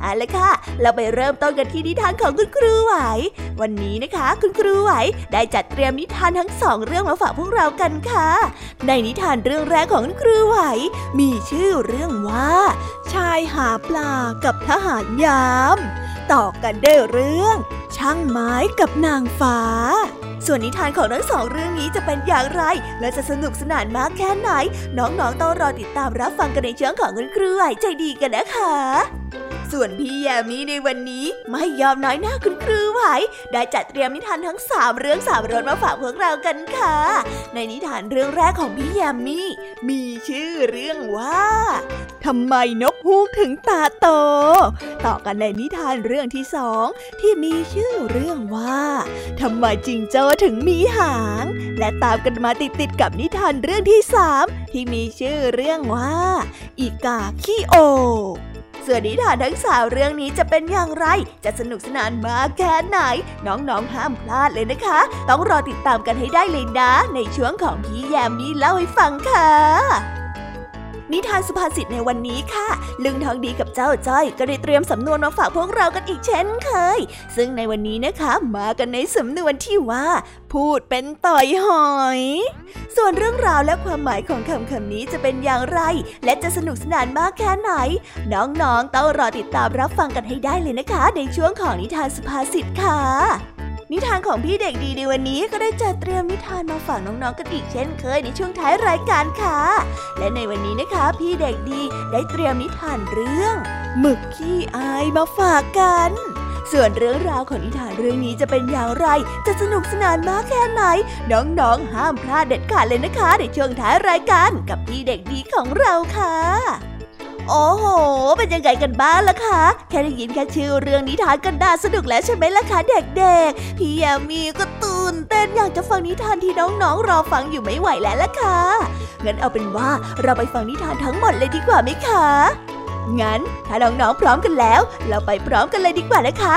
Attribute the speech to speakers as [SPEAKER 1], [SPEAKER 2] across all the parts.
[SPEAKER 1] เอาละค่ะ เราไปเริ่มต้นกันที่นิทานของคุณครูไหว วันนี้นะคะ คุณครูไหวได้จัดเตรียมนิทานทั้งสองเรื่องมาฝากพวกเรากันค่ะ ในนิทานเรื่องแรกของคุณครูไหว มีชื่อเรื่องว่า ชายหาปลากับทหารยาม ต่อกันได้เรื่อง ช่างไม้กับนางฟ้าส่วนนิทานของทั้งสองเรื่องนี้จะเป็นอย่างไร และจะสนุกสนานมากแค่ไหน น้องๆต้องรอติดตามรับฟังกันในช่องของคุณครูไหวใจดีกันนะคะ ส่วนพี่แยมี่ในวันนี้ไม่ยอมน้อยหน้าคุณครูไหว ได้จัดเตรียมนิทานทั้งสามเรื่องสามรสมาฝากพวกเรากันค่ะ ในนิทานเรื่องแรกของพี่แยมี่มีชื่อเรื่องว่าทำไมนกฮูกถึงตาโต ต่อกันในนิทานเรื่องที่สองที่มีชื่อเรื่องว่าทำไมจิงโจ้ถึงมีหาง และตามกันมาติดๆกับนิทานเรื่องที่สามที่มีชื่อเรื่องว่า อีกาขี้โอ ส่วนนิทานทั้งสาวเรื่องนี้จะเป็นอย่างไร จะสนุกสนานมากแค่ไหน น้องๆห้ามพลาดเลยนะคะ ต้องรอติดตามกันให้ได้เลยนะ ในช่วงของพี่แยมมี่เล่าให้ฟังค่ะ นิทานสุภาษิตในวันนี้ค่ะ ลุงทองดีกับเจ้าจ้อย ก็ได้เตรียมสำนวนมาฝากพวกเรากันอีกเช่นเคย ซึ่งในวันนี้นะคะมากันในสำนวนที่ว่า พูดเป็นต่อยหอย ส่วนเรื่องราวและความหมายของคำคำนี้จะเป็นอย่างไร และจะสนุกสนานมากแค่ไหน น้องๆต้องรอติดตามรับฟังกันให้ได้เลยนะคะ ในช่วงของนิทานสุภาษิตค่ะ นิทานของพี่เด็กดีในวันนี้ก็ได้จัดเตรียมนิทานมาฝากน้องๆกันอีกเช่นเคยในช่วงท้ายรายการค่ะ และในวันนี้นะคะ พี่เด็กดีได้เตรียมนิทานเรื่อง หมึกขี้อายมาฝากกัน ส่วนเรื่องราวของนิทานเรื่องนี้จะเป็นอย่างไร จะสนุกสนานมากแค่ไหน น้องๆห้ามพลาดเด็ดขาดเลยนะคะ ในช่วงท้ายรายการกับพี่เด็กดีของเราค่ะ โอ้โห เป็นยังไงกันบ้างล่ะคะ แค่ได้ยินแค่ชื่อเรื่องนิทานกันด่าสนุกแล้วใช่ไหมล่ะคะเด็กๆ พี่ยามีก็ตื่นเต้นอยากจะฟังนิทานที่น้องๆรอฟังอยู่ไม่ไหวแล้วล่ะค่ะ งั้นเอาเป็นว่าเราไปฟังนิทานทั้งหมดเลยดีกว่าไหมคะ งั้นถ้าน้องๆพร้อมกันแล้ว เราไปพร้อมกันเลยดีกว่านะคะ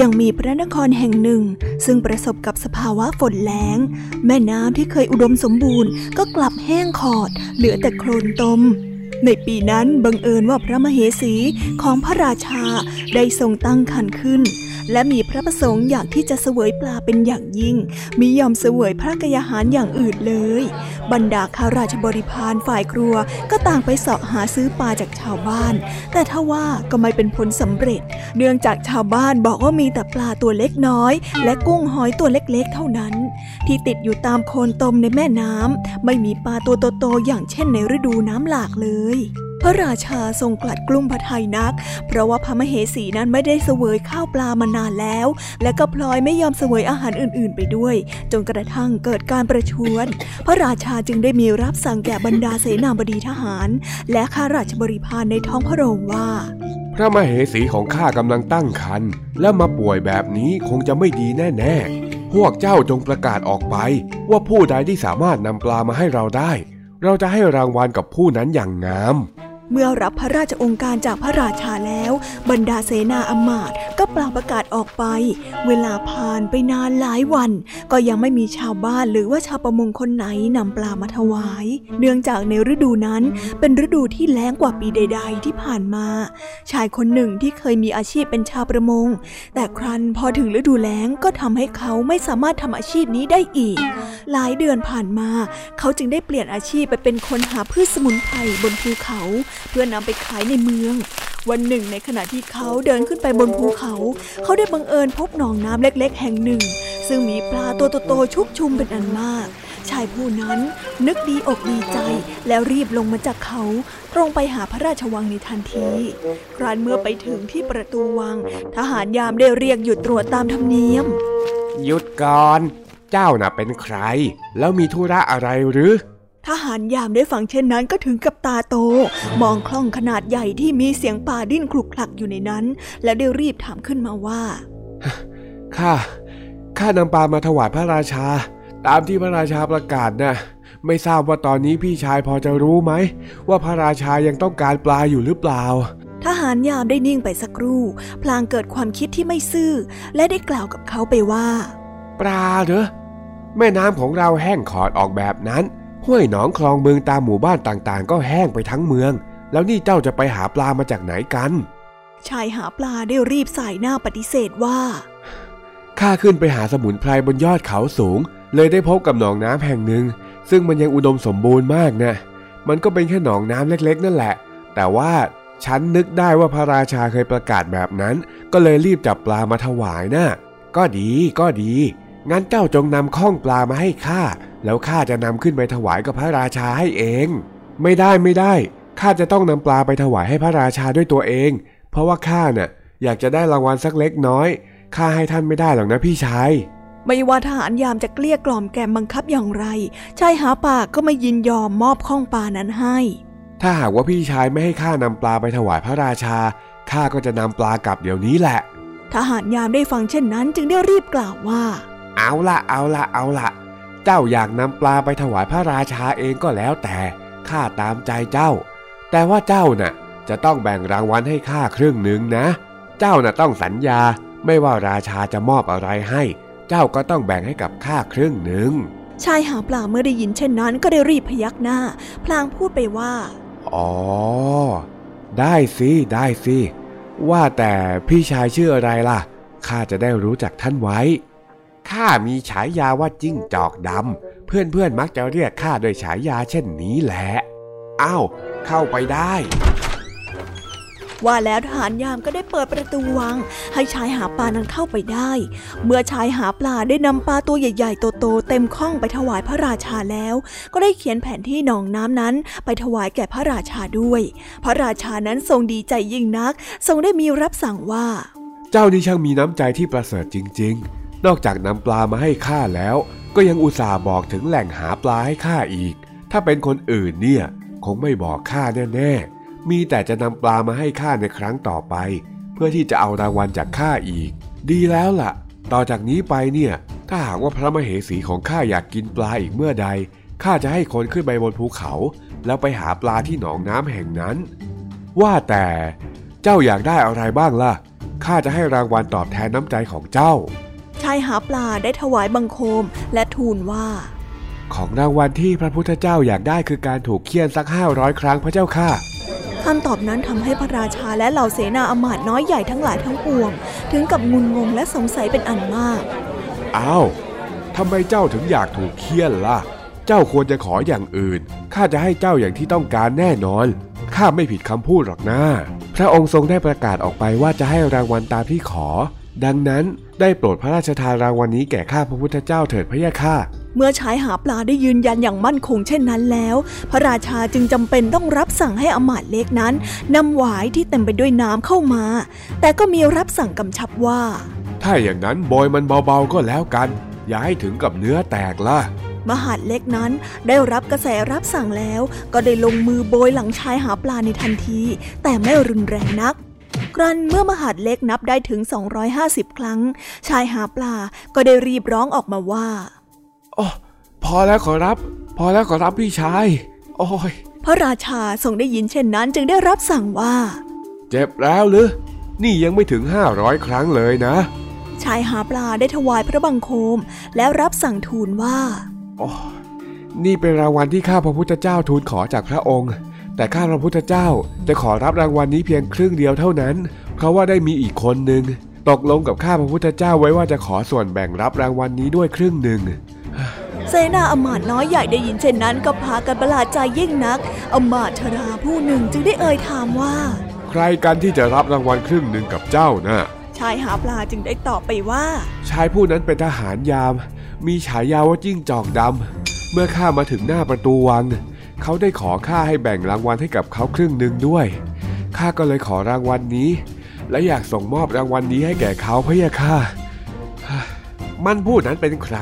[SPEAKER 1] ยังมีพระนครแห่งหนึ่ง ซึ่งประสบกับสภาวะฝนแล้ง แม่น้ำที่เคยอุดมสมบูรณ์ก็กลับแห้งขอด เหลือแต่โคลนตมในปีนั้นบังเอิญว่าพระมเหสีของพระราชาได้ทรงตั้งคันขึ้น และมีพระประสงค์อยากที่จะเสวยปลาเป็นอย่างยิ่งมิยอมเสวยพระกยาหารอย่างอื่นเลย บรรดาข้าราชบริพารฝ่ายครัวก็ต่างไปเสาะหาซื้อปลาจากชาวบ้าน แต่ทว่าก็ไม่เป็นผลสำเร็จ เนื่องจากชาวบ้านบอกว่ามีแต่ปลาตัวเล็กน้อย และกุ้งหอยตัวเล็กๆ เท่านั้น ที่ติดอยู่ตามโคนตมในแม่น้ำไม่มีปลาตัวโตๆอย่างเช่นในฤดูน้ำหลากเลย ระราชาทรงกลัดกลุ้มพระทัยนัก เพราะว่าพระมเหสีนั้นไม่ได้เสวยข้าวปลามานานแล้ว และก็พลอยไม่ยอมเสวยอาหารอื่นๆ ไปด้วย จนกระทั่งเกิดการประชวรพระราชาจึงได้มีรับสั่งแก่บรรดาเสนาบดีทหาร และข้าราชบริพารในท้องพระโรงว่า
[SPEAKER 2] พระมเหสีของข้ากำลังตั้งครรภ์และมาป่วยแบบนี้คงจะไม่ดีแน่ๆ พวกเจ้าจงประกาศออกไป ว่าผู้ใดที่สามารถนำปลามาให้เราได้ เราจะให้รางวัลกับผู้นั้นอย่างงาม
[SPEAKER 1] เมื่อรับพระราชองค์การจากพระราชาแล้ว บรรดาเสนาอมาตก็ปล่าประกาศออกไป เวลาผ่านไปนานหลายวัน ก็ยังไม่มีชาวบ้านหรือว่าชาวประมงคนไหนนำปลามาถวาย เนื่องจากในฤดูนั้น เป็นฤดูที่แล้งกว่าปีใด ๆ ที่ผ่านมา ชายคนหนึ่งที่เคยมีอาชีพเป็นชาวประมง แต่ครั้นพอถึงฤดูแล้งก็ทำให้เขาไม่สามารถทำอาชีพนี้ได้อีก หลายเดือนผ่านมา เขาจึงได้เปลี่ยนอาชีพไปเป็นคนหาพืชสมุนไพรบนภูเขาเพื่อนำไปขายในเมือง วันหนึ่งในขณะที่เขาเดินขึ้นไปบนภูเขา เขาได้บังเอิญพบหนองน้ำเล็ก ๆ แห่งหนึ่ง ซึ่งมีปลาตัวโตๆชุกชุมเป็นอันมาก ชายผู้นั้นนึกดีอกดีใจแล้วรีบลงมาจากเขา ตรงไปหาพระราชวังในทันที ครั้นเมื่อไปถึงที่ประตูวัง ทหารยามได้เรียกหยุดตรวจตามธรรมเนียม
[SPEAKER 2] หยุดก่อน เจ้าน่ะเป็นใคร แล้วมีธุระอะไรหรือ
[SPEAKER 1] ทหารยามได้ฟังเช่นนั้นก็ถึงกับตาโต มองคล่องขนาดใหญ่ที่มีเสียงป่าดิ้นคลุกคลักอยู่ในนั้น แล้วได้รีบถามขึ้นมาว่า
[SPEAKER 2] ข้า ข้านำปลามาถวายพระราชา ตามที่พระราชาประกาศนะไม่ทราบว่าตอนนี้พี่ชายพอจะรู้ไหม ว่าพระราชายังต้องการปลาอยู่หรือเปล่า
[SPEAKER 1] ทหารยามได้นิ่งไปสักครู่ พลางเกิดความคิดที่ไม่ซื่อ และได้กล่าวกับเขาไปว่า
[SPEAKER 2] ปลาเหรอแม่น้ำของเราแห้งขอดออกแบบนั้น ห้วยหนองคลองเมืองตามหมู่บ้านต่างๆ ก็แห้งไปทั้งเมือง แล้วนี่เจ้าจะไปหาปลามาจากไหนกัน
[SPEAKER 1] ชายหาปลาได้รีบสายหน้าปฏิเสธว่า
[SPEAKER 2] ข้าขึ้นไปหาสมุนไพรบนยอดเขาสูง เลยได้พบกับหนองน้ำแห่งหนึ่ง ซึ่งมันยังอุดมสมบูรณ์มากนะ มันก็เป็นแค่หนองน้ำเล็ก ๆ นั่นแหละ แต่ว่าฉันนึกได้ว่าพระราชาเคยประกาศแบบนั้น ก็เลยรีบจับปลามาถวายนะ่ะก็ดีก็ดี งั้นเจ้าจงนำข้องปลามาให้ข้า แล้วข้าจะนำขึ้นไปถวายกับพระราชาให้เอง ไม่ได้ไม่ได้ ข้าจะต้องนำปลาไปถวายให้พระราชาด้วยตัวเอง เพราะว่าข้าเน่ะอยากจะได้รางวัลสักเล็กน้อย ข้าให้ท่านไม่ได้หรอกนะพี่ชาย
[SPEAKER 1] ไม่ว่าทหารยามจะเกลี้ยกล่อมแกมบังคับอย่างไร ชายหาปากก็ไม่ยินยอมมอบข้องปลานั้นให้
[SPEAKER 2] ถ้าหากว่าพี่ชายไม่ให้ข้านำปลาไปถวายพระราชา ข้าก็จะนำปลากลับเดี๋ยวนี้แหละ
[SPEAKER 1] ทหารยามได้ฟังเช่นนั้นจึงได้รีบกล่าวว่า
[SPEAKER 2] เอาละเอาละเอาละเจ้าอยากนำปลาไปถวายพระราชาเองก็แล้วแต่ข้าตามใจเจ้า แต่ว่าเจ้าน่ะ จะต้องแบ่งรางวัลให้ข้าครึ่งหนึ่งนะ เจ้าน่ะต้องสัญญาไม่ว่าราชาจะมอบอะไรให้ เจ้าก็ต้องแบ่งให้กับข้าครึ่งหนึ่ง
[SPEAKER 1] ชายหาปลาเมื่อได้ยินเช่นนั้นก็ได้รีบพยักหน้า พลางพูดไปว่า
[SPEAKER 2] อ๋อ ได้สิได้สิ ว่าแต่พี่ชายชื่ออะไรล่ะ ข้าจะได้รู้จักท่านไว้ ข้ามีฉายาว่าจิ้งจอกดำ เพื่อนๆมักจะเรียกข้าด้วยฉายาเช่นนี้แหละ อ้าว เข้าไปได้
[SPEAKER 1] ว่าแล้วทหารยามก็ได้เปิดประตูวัง ให้ชายหาปลานั้นเข้าไปได้ เมื่อชายหาปลาได้นำปลาตัวใหญ่ๆโตๆเต็มข้องไปถวายพระราชาแล้ว ก็ได้เขียนแผนที่หนองน้ำนั้น ไปถวายแก่พระราชาด้วย พระราชานั้นทรงดีใจยิ่งนัก ทรงได้มีรับสั่งว่า
[SPEAKER 2] เจ้านี่ช่างมีน้ำใจที่ประเสริฐจริง ๆ นอกจากนำปลามาให้ข้าแล้ว ก็ยังอุตส่าห์บอกถึงแหล่งหาปลาให้ข้าอีก ถ้าเป็นคนอื่นเนี่ย คงไม่บอกข้าแน่ๆ มีแต่จะนำปลามาให้ข้าในครั้งต่อไป เพื่อที่จะเอารางวัลจากข้าอีก ดีแล้วล่ะ ต่อจากนี้ไปเนี่ย ถ้าหากว่าพระมเหสีของข้าอยากกินปลาอีกเมื่อใดข้าจะให้คนขึ้นไปบนภูเขา แล้วไปหาปลาที่หนองน้ำแห่งนั้น ว่าแต่เจ้าอยากได้อะไรบ้างล่ะข้าจะให้รางวัลตอบแทนน้ำใจของเจ้าา
[SPEAKER 1] ยหาปลาได้ถวายบังคมและทูลว่า
[SPEAKER 2] ของรางวัลที่พระพุทธเจ้าอยากได้คือการถูกเคี่ยนสักห้าร้อยครั้งพระเจ้าค่ะ
[SPEAKER 1] คำตอบนั้นทำให้พระราชาและเหล่าเสนาอมาตย์น้อยใหญ่ทั้งหลายทั้งปวง ถึงกับงุนงงและสงสัยเป็นอันมาก
[SPEAKER 2] อ้าวทำไมเจ้าถึงอยากถูกเคี่ยนล่ะ เจ้าควรจะขออย่างอื่น ข้าจะให้เจ้าอย่างที่ต้องการแน่นอน ข้าไม่ผิดคำพูดหรอกนะ พระองค์ทรงได้ประกาศออกไปว่าจะให้รางวัลตามที่ขอ ดังนั้นได้โปรดพระราชทานรางวัลนี้แก่ข้าพระพุทธเจ้าเถิดพระยาค่ะ
[SPEAKER 1] เมื่อชายหาปลาได้ยืนยันอย่างมั่นคงเช่นนั้นแล้ว พระราชาจึงจำเป็นต้องรับสั่งให้อมาตย์เล็กนั้นนำหวายที่เต็มไปด้วยน้ำเข้ามา แต่ก็มีรับสั่งกำชับว่า
[SPEAKER 2] ถ้าอย่างนั้นบอยมันเบาๆก็แล้วกัน อย่าให้ถึงกับเนื้อแตกล่ะ
[SPEAKER 1] มหาดเล็กนั้นได้รับกระแสรับสั่งแล้ว ก็ได้ลงมือโบยหลังชายหาปลาในทันที แต่ไม่รุนแรงนัก กรันเมื่อมหาดเล็กนับได้ถึง 250 ครั้ง ชายหาปลาก็ได้รีบร้องออกมาว่า
[SPEAKER 2] โอ้พอแล้วขอรับ พอแล้วขอรับพี่ชาย โอ้ย
[SPEAKER 1] พระราชาทรงได้ยินเช่นนั้นจึงได้รับสั่งว่า
[SPEAKER 2] เจ็บแล้วหรือ นี่ยังไม่ถึงห้าร้อยครั้งเลยนะ
[SPEAKER 1] ชายหาปลาได้ถวายพระบังคม แล้วรับสั่งทูลว่า
[SPEAKER 2] โอ้นี่เป็นรางวัลที่ข้าพระพุทธเจ้าทูลขอจากพระองค์ แต่ข้าพระพุทธเจ้าจะขอรับรางวัลนี้เพียงครึ่งเดียวเท่านั้น เพราะว่าได้มีอีกคนหนึ่งตกลงกับข้าพระพุทธเจ้าไว้ว่าจะขอส่วนแบ่งรับรางวัลนี้ด้วยครึ่งหนึ่ง
[SPEAKER 1] เซนาอมาตน้อยใหญ่ได้ยินเช่นนั้นก็พากันประหลาดใจยิ่งนัก อมาตชราผู้หนึ่งจึงได้เอ่ยถามว่า
[SPEAKER 2] ใครกันที่จะรับรางวัลครึ่งหนึ่งกับเจ้านะ
[SPEAKER 1] ชายหาปลาจึงได้ตอบไปว่า
[SPEAKER 2] ชายผู้นั้นเป็นทหารยาม มีฉายาว่าจิ้งจอกดำเมื่อข้ามาถึงหน้าประตูวัง เขาได้ขอข้าให้แบ่งรางวัลให้กับเขาครึ่งหนึ่งด้วยข้าก็เลยขอรางวัลนนี้ และอยากส่งมอบรางวัลนนี้ให้แก่เขาเพื่อข้ามันพูดนั้นเป็นใคร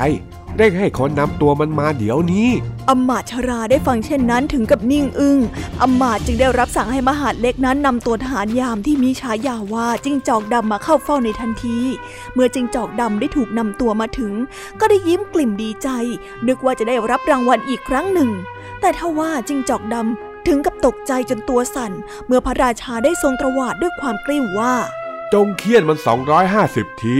[SPEAKER 2] เร่งให้คนนำตัวมันมาเดี๋ยวนี้
[SPEAKER 1] อมมาชราได้ฟังเช่นนั้นถึงกับนิ่งอึง้งอมมาจึงได้รับสั่งให้มหาดเล็กนั้นนำตัวทหารยามที่มีฉายาว่าจิ้งจอกดำมาเข้าเฝ้าในทันที เมื่อจิ้งจอกดำได้ถูกนำตัวมาถึง ก็ได้ยิ้มกลิ่มดีใจ นึกว่าจะได้รับรางวัลอีกครั้งหนึ่ง แต่ทว่าจิงจอกดำถึงกับตกใจจนตัวสั่น เมื่อพระราชาได้ทรงตรวาดด้วยความกลิ้วว่า
[SPEAKER 2] จงเคี่ยนมัน 250 ที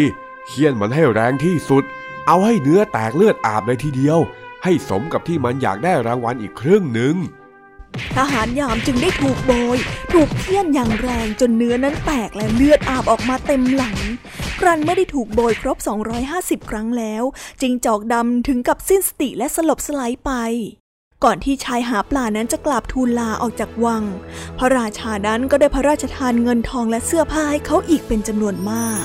[SPEAKER 2] เคี่ยนมันให้แรงที่สุด เอาให้เนื้อแตกเลือดอาบเลยทีเดียว ให้สมกับที่มันอยากได้รางวัลอีกครึ่งหนึ่ง
[SPEAKER 1] ทหารยามจึงได้ถูกโบย ถูกเคี่ยนอย่างแรงจนเนื้อนั้นแตกและเลือดอาบออกมาเต็มหลัง ครันไม่ได้ถูกโบยครบ 250 ครั้งแล้ว จิงจอกดำถึงกับสิ้นสติและสลบสลายไป ก่อนที่ชายหาปลานั้นจะกลับทูลลาออกจากวัง พระราชานั้นก็ได้พระราชทานเงินทองและเสื้อผ้าให้เขาอีกเป็นจำนวนมาก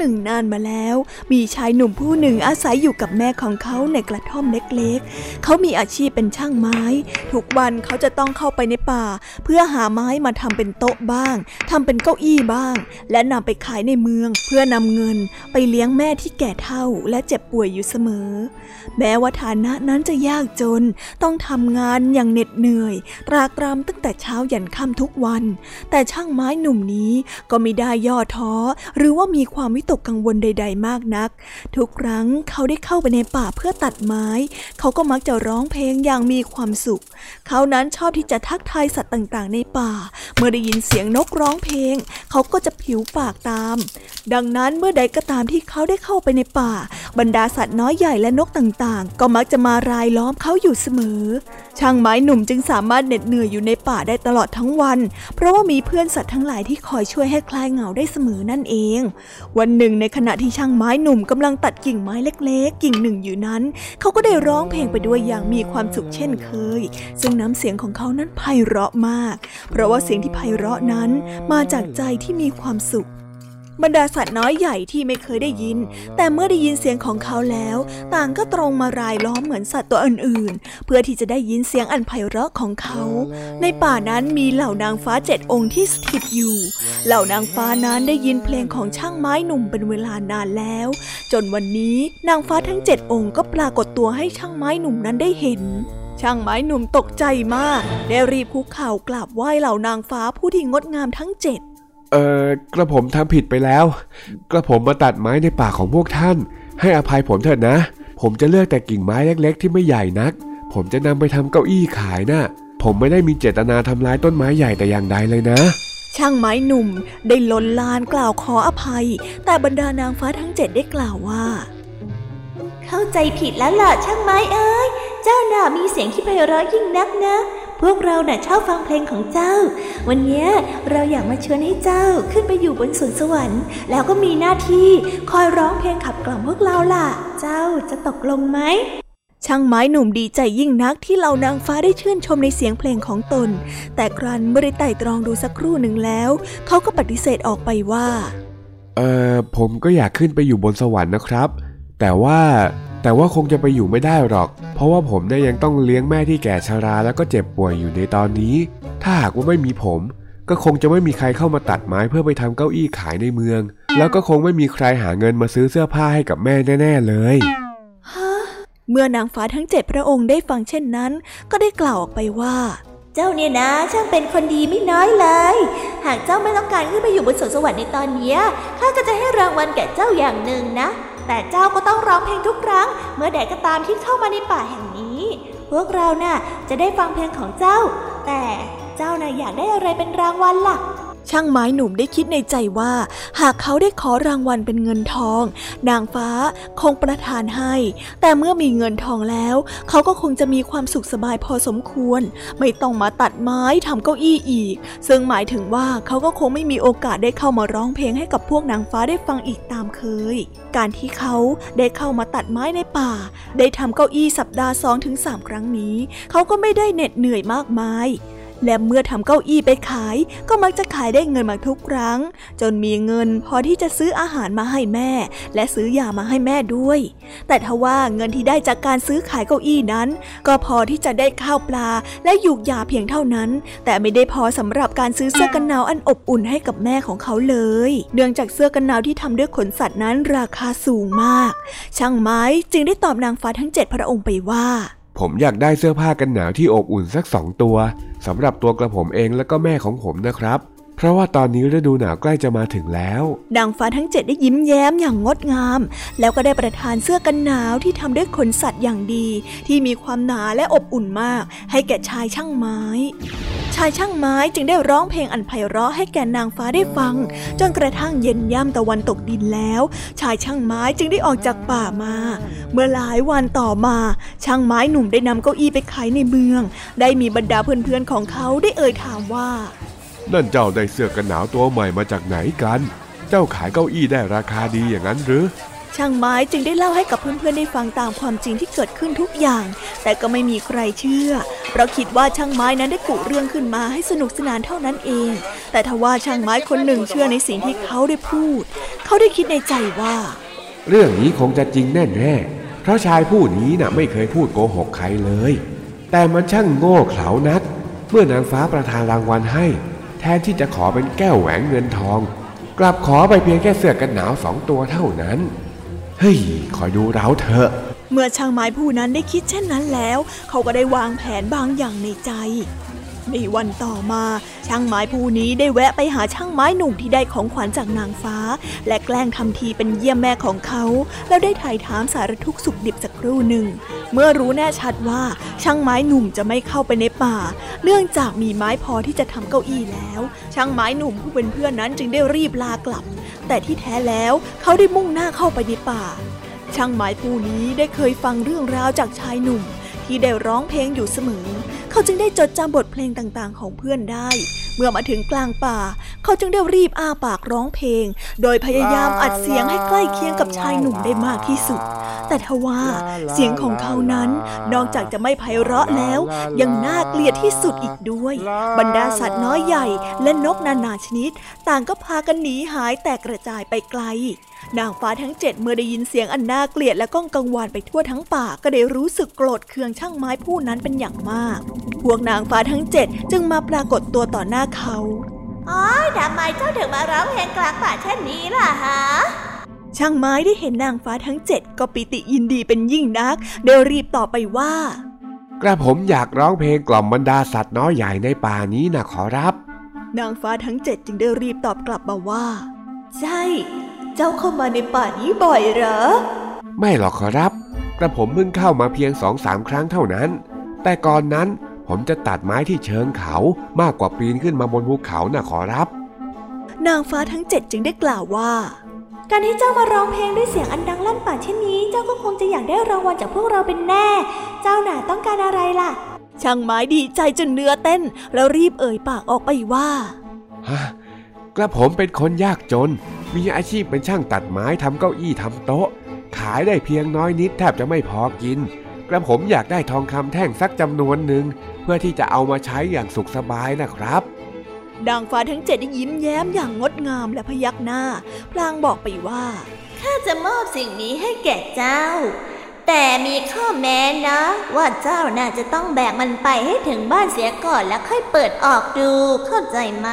[SPEAKER 1] หนึ่งนานมาแล้ว มีชายหนุ่มผู้หนึ่งอาศัยอยู่กับแม่ของเขาในกระท่อมเล็กๆ เขามีอาชีพเป็นช่างไม้ ทุกวันเขาจะต้องเข้าไปในป่า เพื่อหาไม้มาทำเป็นโต๊ะบ้างทำเป็นเก้าอี้บ้าง และนำไปขายในเมือง เพื่อนำเงินไปเลี้ยงแม่ที่แก่เฒ่าและเจ็บป่วยอยู่เสมอ แม้ว่าฐานะนั้นจะยากจน ต้องทำงานอย่างเหน็ดเหนื่อยตรากตรำตั้งแต่เช้ายันค่ำทุกวัน แต่ช่างไม้หนุ่มนี้ก็ไม่ได้ย่อท้อหรือว่ามีความวิตกกังวลใด ๆ มากนัก ทุกครั้งเขาได้เข้าไปในป่าเพื่อตัดไม้ เขาก็มักจะร้องเพลงอย่างมีความสุข เขานั้นชอบที่จะทักทายสัตว์ต่างๆ ในป่า เมื่อได้ยินเสียงนกร้องเพลง เขาก็จะผิวปากตาม ดังนั้นเมื่อใดก็ตามที่เขาได้เข้าไปในป่า บรรดาสัตว์น้อยใหญ่และนกต่างๆ ก็มักจะมารายล้อมเขาอยู่เสมอ ช่างไม้หนุ่มจึงสามารถเหน็ดเหนื่อยอยู่ในป่าได้ตลอดทั้งวัน เพราะว่ามีเพื่อนสัตว์ทั้งหลายที่คอยช่วยให้คลายเหงาได้เสมอนั่นเอง วันหนึ่งในขณะที่ช่างไม้หนุ่มกำลังตัดกิ่งไม้เล็กๆ กิ่งหนึ่งอยู่นั้น เขาก็ได้ร้องเพลงไปด้วยอย่างมีความสุขเช่นเคย ซึ่งน้ำเสียงของเขานั้นไพเราะมาก เพราะว่าเสียงที่ไพเราะนั้นมาจากใจที่มีความสุข บรรดาสัตว์น้อยใหญ่ที่ไม่เคยได้ยิน แต่เมื่อได้ยินเสียงของเขาแล้ว ต่างก็ตรงมารายล้อมเหมือนสัตว์ตัวอื่นๆ เพื่อที่จะได้ยินเสียงอันไพเราะของเขา ในป่านั้นมีเหล่านางฟ้าเจ็ดองค์ที่สถิตอยู่ เหล่านางฟ้านั้นได้ยินเพลงของช่างไม้หนุ่มเป็นเวลานานแล้ว จนวันนี้นางฟ้าทั้งเจ็ดองค์ก็ปรากฏตัวให้ช่างไม้หนุ่มนั้นได้เห็นช่างไม้หนุ่มตกใจมาก ได้รีบคุกเข่ากราบไหว้เหล่านางฟ้าผู้ที่งดงามทั้งเจ็ด
[SPEAKER 2] เออกระผมทำผิดไปแล้ว กระผมมาตัดไม้ในป่าของพวกท่าน ให้อภัยผมเถิดนะ ผมจะเลือกแต่กิ่งไม้เล็ก ๆ ที่ไม่ใหญ่นัก ผมจะนำไปทำเก้าอี้ขายนะ่ะผมไม่ได้มีเจตนาทำร้ายต้นไม้ใหญ่แต่อย่างใดเลยนะ
[SPEAKER 1] ช่างไม้หนุ่มได้ลนลานกล่าวขออภัย แต่บรรดานางฟ้าทั้งเจ็ดได้กล่าวว่า เข้าใจผิดแล้วล่ะช่างไม้เอ้ย เจ้าหน่ามีเสียงที่ไพเราะยิ่งนักนะ พวกเราเน่ะชอบฟังเพลงของเจ้า วันนี้เราอยากมาชวนให้เจ้าขึ้นไปอยู่บนสวนสวรรค์ แล้วก็มีหน้าที่คอยร้องเพลงขับกล่อมพวกเราล่ะ เจ้าจะตกลงไหมช่างไม้หนุ่มดีใจยิ่งนักที่เหล่านางฟ้าได้ชื่นชมในเสียงเพลงของตน แต่ครั้นเมื่อได้ไต่ตรองดูสักครู่หนึ่งแล้ว เขาก็ปฏิเสธออกไปว่า
[SPEAKER 2] เออผมก็อยากขึ้นไปอยู่บนสวรรค์นะครับ แต่ว่า แต่ว่าคงจะไปอยู่ไม่ได้หรอก เพราะว่าผมเนี่ยยังต้องเลี้ยงแม่ที่แก่ชาราแล้วก็เจ็บป่วยอยู่ในตอนนี้ ถ้าหากว่าไม่มีผม ก็คงจะไม่มีใครเข้ามาตัดไม้เพื่อไปทำเก้าอี้ขายในเมือง แล้วก็คงไม่มีใครหาเงินมาซื้อเสื้อผ้าให้กับแม่แน่ ๆ เลย
[SPEAKER 1] ฮะเมื่อนางฟ้าทั้งเจ็ดพระองค์ได้ฟังเช่นนั้น ก็ได้กล่าวออกไปว่า เจ้าเนี่ยนะช่างเป็นคนดีไม่น้อยเลย หากเจ้าไม่ต้องการขึ้นไปอยู่บนสวนสวรรค์ในตอนนี้ข้าก็จะให้รางวัลแก่เจ้าอย่างหนึ่งนะ แต่เจ้าก็ต้องร้องเพลงทุกครั้ง เมื่อใดก็ตามที่เข้ามาในป่าแห่งนี้ พวกเราน่ะจะได้ฟังเพลงของเจ้า แต่เจ้าน่ะอยากได้อะไรเป็นรางวัลล่ะ ช่างไม้หนุ่มได้คิดในใจว่า หากเขาได้ขอรางวัลเป็นเงินทอง นางฟ้าคงประทานให้ แต่เมื่อมีเงินทองแล้ว เขาก็คงจะมีความสุขสบายพอสมควร ไม่ต้องมาตัดไม้ทำเก้าอี้อีก ซึ่งหมายถึงว่าเขาก็คงไม่มีโอกาสได้เข้ามาร้องเพลงให้กับพวกนางฟ้าได้ฟังอีกตามเคย การที่เขาได้เข้ามาตัดไม้ในป่า ได้ทำเก้าอี้สัปดาห์สองถึงสามครั้งนี้ เขาก็ไม่ได้เหน็ดเหนื่อยมากมาย และเมื่อทำเก้าอี้ไปขาย ก็มักจะขายได้เงินมาทุกครั้ง จนมีเงินพอที่จะซื้ออาหารมาให้แม่ และซื้อยามาให้แม่ด้วย แต่ทว่าเงินที่ได้จากการซื้อขายเก้าอี้นั้น ก็พอที่จะได้ข้าวปลาและหยูกยาเพียงเท่านั้น แต่ไม่ได้พอสำหรับการซื้อเสื้อกันหนาวอันอบอุ่นให้กับแม่ของเขาเลย เนื่องจากเสื้อกันหนาวที่ทำด้วยขนสัตว์นั้นราคาสูงมาก ช่างไม้จึงได้ตอบนางฟ้าทั้งเจ็ดพระองค์ไปว่า
[SPEAKER 2] ผมอยากได้เสื้อผ้ากันหนาวที่อบอุ่นสักสองตัวสำหรับตัวกระผมเองและก็แม่ของผมนะครับ เพราะว่าตอนนี้ฤดูหนาวใกล้จะมาถึงแล้ว
[SPEAKER 1] ดังฟ้าทั้งเจ็ดได้ยิ้มแย้มอย่างงดงาม แล้วก็ได้ประทานเสื้อกันหนาวที่ทำด้วยขนสัตว์อย่างดี ที่มีความหนาและอบอุ่นมาก ให้แก่ชายช่างไม้ายช่างไม้จึงได้ร้องเพลงอันไพเราะให้แก่นางฟ้าได้ฟัง จนกระทั่งเย็นย่ำตะวันตกดินแล้ว ชายช่างไม้จึงได้ออกจากป่ามา เมื่อหลายวันต่อมา ช่างไม้หนุ่มได้นำเก้าอี้ไปขายในเมือง ได้มีบรรดาเพื่อนๆของเขาได้เอ่ยถามว่า
[SPEAKER 2] นั่นเจ้าได้เสื้อกันหนาวตัวใหม่มาจากไหนกัน เจ้าขายเก้าอี้ได้ราคาดีอย่างนั้นหรือ
[SPEAKER 1] ช่างไม้จึงได้เล่าให้กับเพื่อนๆได้ฟังตามความจริงที่เกิดขึ้นทุกอย่าง แต่ก็ไม่มีใครเชื่อ เพราะคิดว่าช่างไม้นั้นได้กุเรื่องขึ้นมาให้สนุกสนานเท่านั้นเอง แต่ทว่าช่างไม้คนหนึ่งเชื่อในสิ่งที่เขาได้พูด เขาได้คิดในใจว่า
[SPEAKER 2] เรื่องนี้คงจะจริงแน่แน่เพราะชายผู้นี้น่ะไม่เคยพูดโกหกใครเลย แต่มันช่างโง่เขลานัก เมื่อนางฟ้าประทานรางวัลให้ แทนที่จะขอเป็นแก้วแหวนเงินทอง กลับขอไปเพียงแค่เสื้อกันหนาวสองตัวเท่านั้น เฮ้ย คอยดูเราเถอะ
[SPEAKER 1] เมื่อช่างไม้ผู้นั้นได้คิดเช่นนั้นแล้ว เขาก็ได้วางแผนบางอย่างในใจ ในวันต่อมาช่างไม้ผู้นี้ได้แวะไปหาช่างไม้หนุ่มที่ได้ของขวัญจากนางฟ้า และแกล้งทำทีเป็นเยี่ยมแม่ของเขา แล้วได้ถ่ายถามสารทุกสุขดิบสักครู่หนึ่ง เมื่อรู้แน่ชัดว่าช่างไม้หนุ่มจะไม่เข้าไปในป่า เนื่องจากมีไม้พอที่จะทำเก้าอี้แล้ว ช่างไม้หนุ่มผู้เป็นเพื่อนนั้นจึงได้รีบลากลับ แต่ที่แท้แล้วเขาได้มุ่งหน้าเข้าไปในป่า ช่างไม้ผู้นี้ได้เคยฟังเรื่องราวจากชายหนุ่มที่ได้ร้องเพลงอยู่เสมอ เขาจึงได้จดจำบทเพลงต่างๆ ของเพื่อนได้ เมื่อมาถึงกลางป่า เขาจึงได้รีบอ้าปากร้องเพลง โดยพยายามอัดเสียงให้ใกล้เคียงกับชายหนุ่มได้มากที่สุด แต่ทว่าเสียงของเขานั้นนอกจากจะไม่ไพเราะแล้ว ยังน่าเกลียดที่สุดอีกด้วย บรรดาสัตว์น้อยใหญ่และนกนานาชนิด ต่างก็พากันหนีหายแตกกระจายไปไกล นางฟ้าทั้งเจ็ดเมื่อได้ยินเสียงอันน่าเกลียดและก้องกังวานไปทั่วทั้งป่าก็ได้รู้สึกโกรธเคืองช่างไม้ผู้นั้นเป็นอย่างมาก พวกนางฟ้าทั้งเจ็ดจึงมาปรากฏตัวต่อหน้าเขา
[SPEAKER 3] อ๋อทำไมเจ้าถึงมาร้องเพลงกลางป่าเช่นนี้ล่ะฮะ
[SPEAKER 1] ช่างไม้ได้เห็นนางฟ้าทั้งเจ็ดก็ปิติยินดีเป็นยิ่งนักเดรีบต่อไปว่า
[SPEAKER 2] กระผมอยากร้องเพลงกล่อมบรรดาสัตว์น้อยใหญ่ในป่านี้นะขอรับ
[SPEAKER 1] นางฟ้าทั้งเจ็ดจึงได้รีบตอบกลับมาว่า ใช่ เจ้าเข้ามาในป่านี้บ่อยเหรอ ไม่
[SPEAKER 2] หรอกขอรับ กระผมเพิ่งเข้ามาเพียงสองสามครั้งเท่านั้น แต่ก่อนนั้นผมจะตัดไม้ที่เชิงเขามากกว่าปีนขึ้นมาบนภูเขาน่ะขอรับ
[SPEAKER 1] นางฟ้าทั้งเจ็ดจึงได้กล่าวว่า
[SPEAKER 3] การที่เจ้ามาร้องเพลงด้วยเสียงอันดังลั่นป่าเช่นนี้ เจ้าก็คงจะอยากได้รางวัลจากพวกเราเป็นแน่ เจ้าหน่าต้องการอะไรล่ะ
[SPEAKER 1] ช่างไม้ดีใจจนเนื้อเต้น แล้วรีบเอ่ยปากออกไปว่า
[SPEAKER 2] ฮะ กระผมเป็นคนยากจน มีอาชีพเป็นช่างตัดไม้ทำเก้าอี้ทำโต๊ะ ขายได้เพียงน้อยนิดแทบจะไม่พอกิน กระผมอยากได้ทองคำแท่งสักจำนวนหนึ่ง เพื่อที่จะเอามาใช้อย่างสุขสบายนะครับ
[SPEAKER 1] ดังฟ้าทั้งเจ็ดได้ยิ้มแย้มอย่างงดงามและพยักหน้า พลางบอกไปว่า
[SPEAKER 3] ข้าจะมอบสิ่งนี้ให้แก่เจ้า แต่มีข้อแม้นะ ว่าเจ้าน่าจะต้องแบกมันไปให้ถึงบ้านเสียก่อนแล้วค่อยเปิดออกดูเข้าใจไหม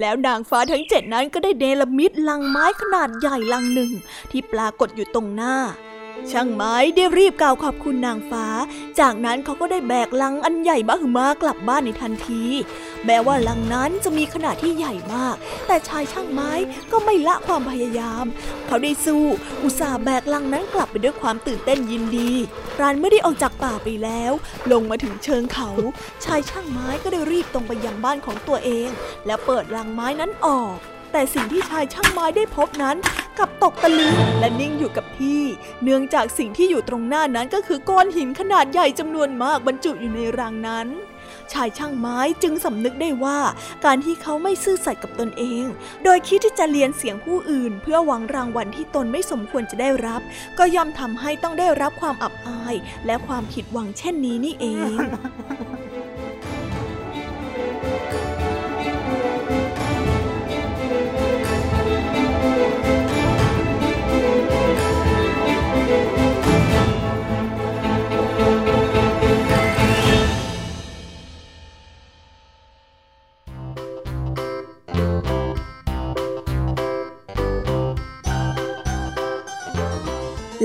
[SPEAKER 1] แล้วนางฟ้าทั้งเจ็ดนั้นก็ได้เนรมิตลังไม้ขนาดใหญ่ลังหนึ่ง ที่ปรากฏอยู่ตรงหน้า ช่างไม้ได้รีบกล่าวขอบคุณนางฟ้า จากนั้นเขาก็ได้แบกลังอันใหญ่มหึมากลับบ้านในทันที แม้ว่าลังนั้นจะมีขนาดที่ใหญ่มาก แต่ชายช่างไม้ก็ไม่ละความพยายาม เขาได้สู้ อุตส่าห์แบกลังนั้นกลับไปด้วยความตื่นเต้นยินดีรานเมื่อได้ออกจากป่าไปแล้ว ลงมาถึงเชิงเขา ชายช่างไม้ก็ได้รีบตรงไปยังบ้านของตัวเอง และเปิดลังไม้นั้นออก แต่สิ่งที่ชายช่างไม้ได้พบนั้นกับตกตะลึงและนิ่งอยู่กับที่ เนื่องจากสิ่งที่อยู่ตรงหน้านั้นก็คือก้อนหินขนาดใหญ่จำนวนมากบรรจุอยู่ในรังนั้นชายช่างไม้จึงสำนึกได้ว่าการที่เขาไม่ซื่อสัตย์กับตนเอง โดยคิดที่จะเลียนเสียงผู้อื่น เพื่อหวังรางวัลที่ตนไม่สมควรจะได้รับ ก็ย่อมทำให้ต้องได้รับความอับอาย และความผิดหวังเช่นนี้นี่เอง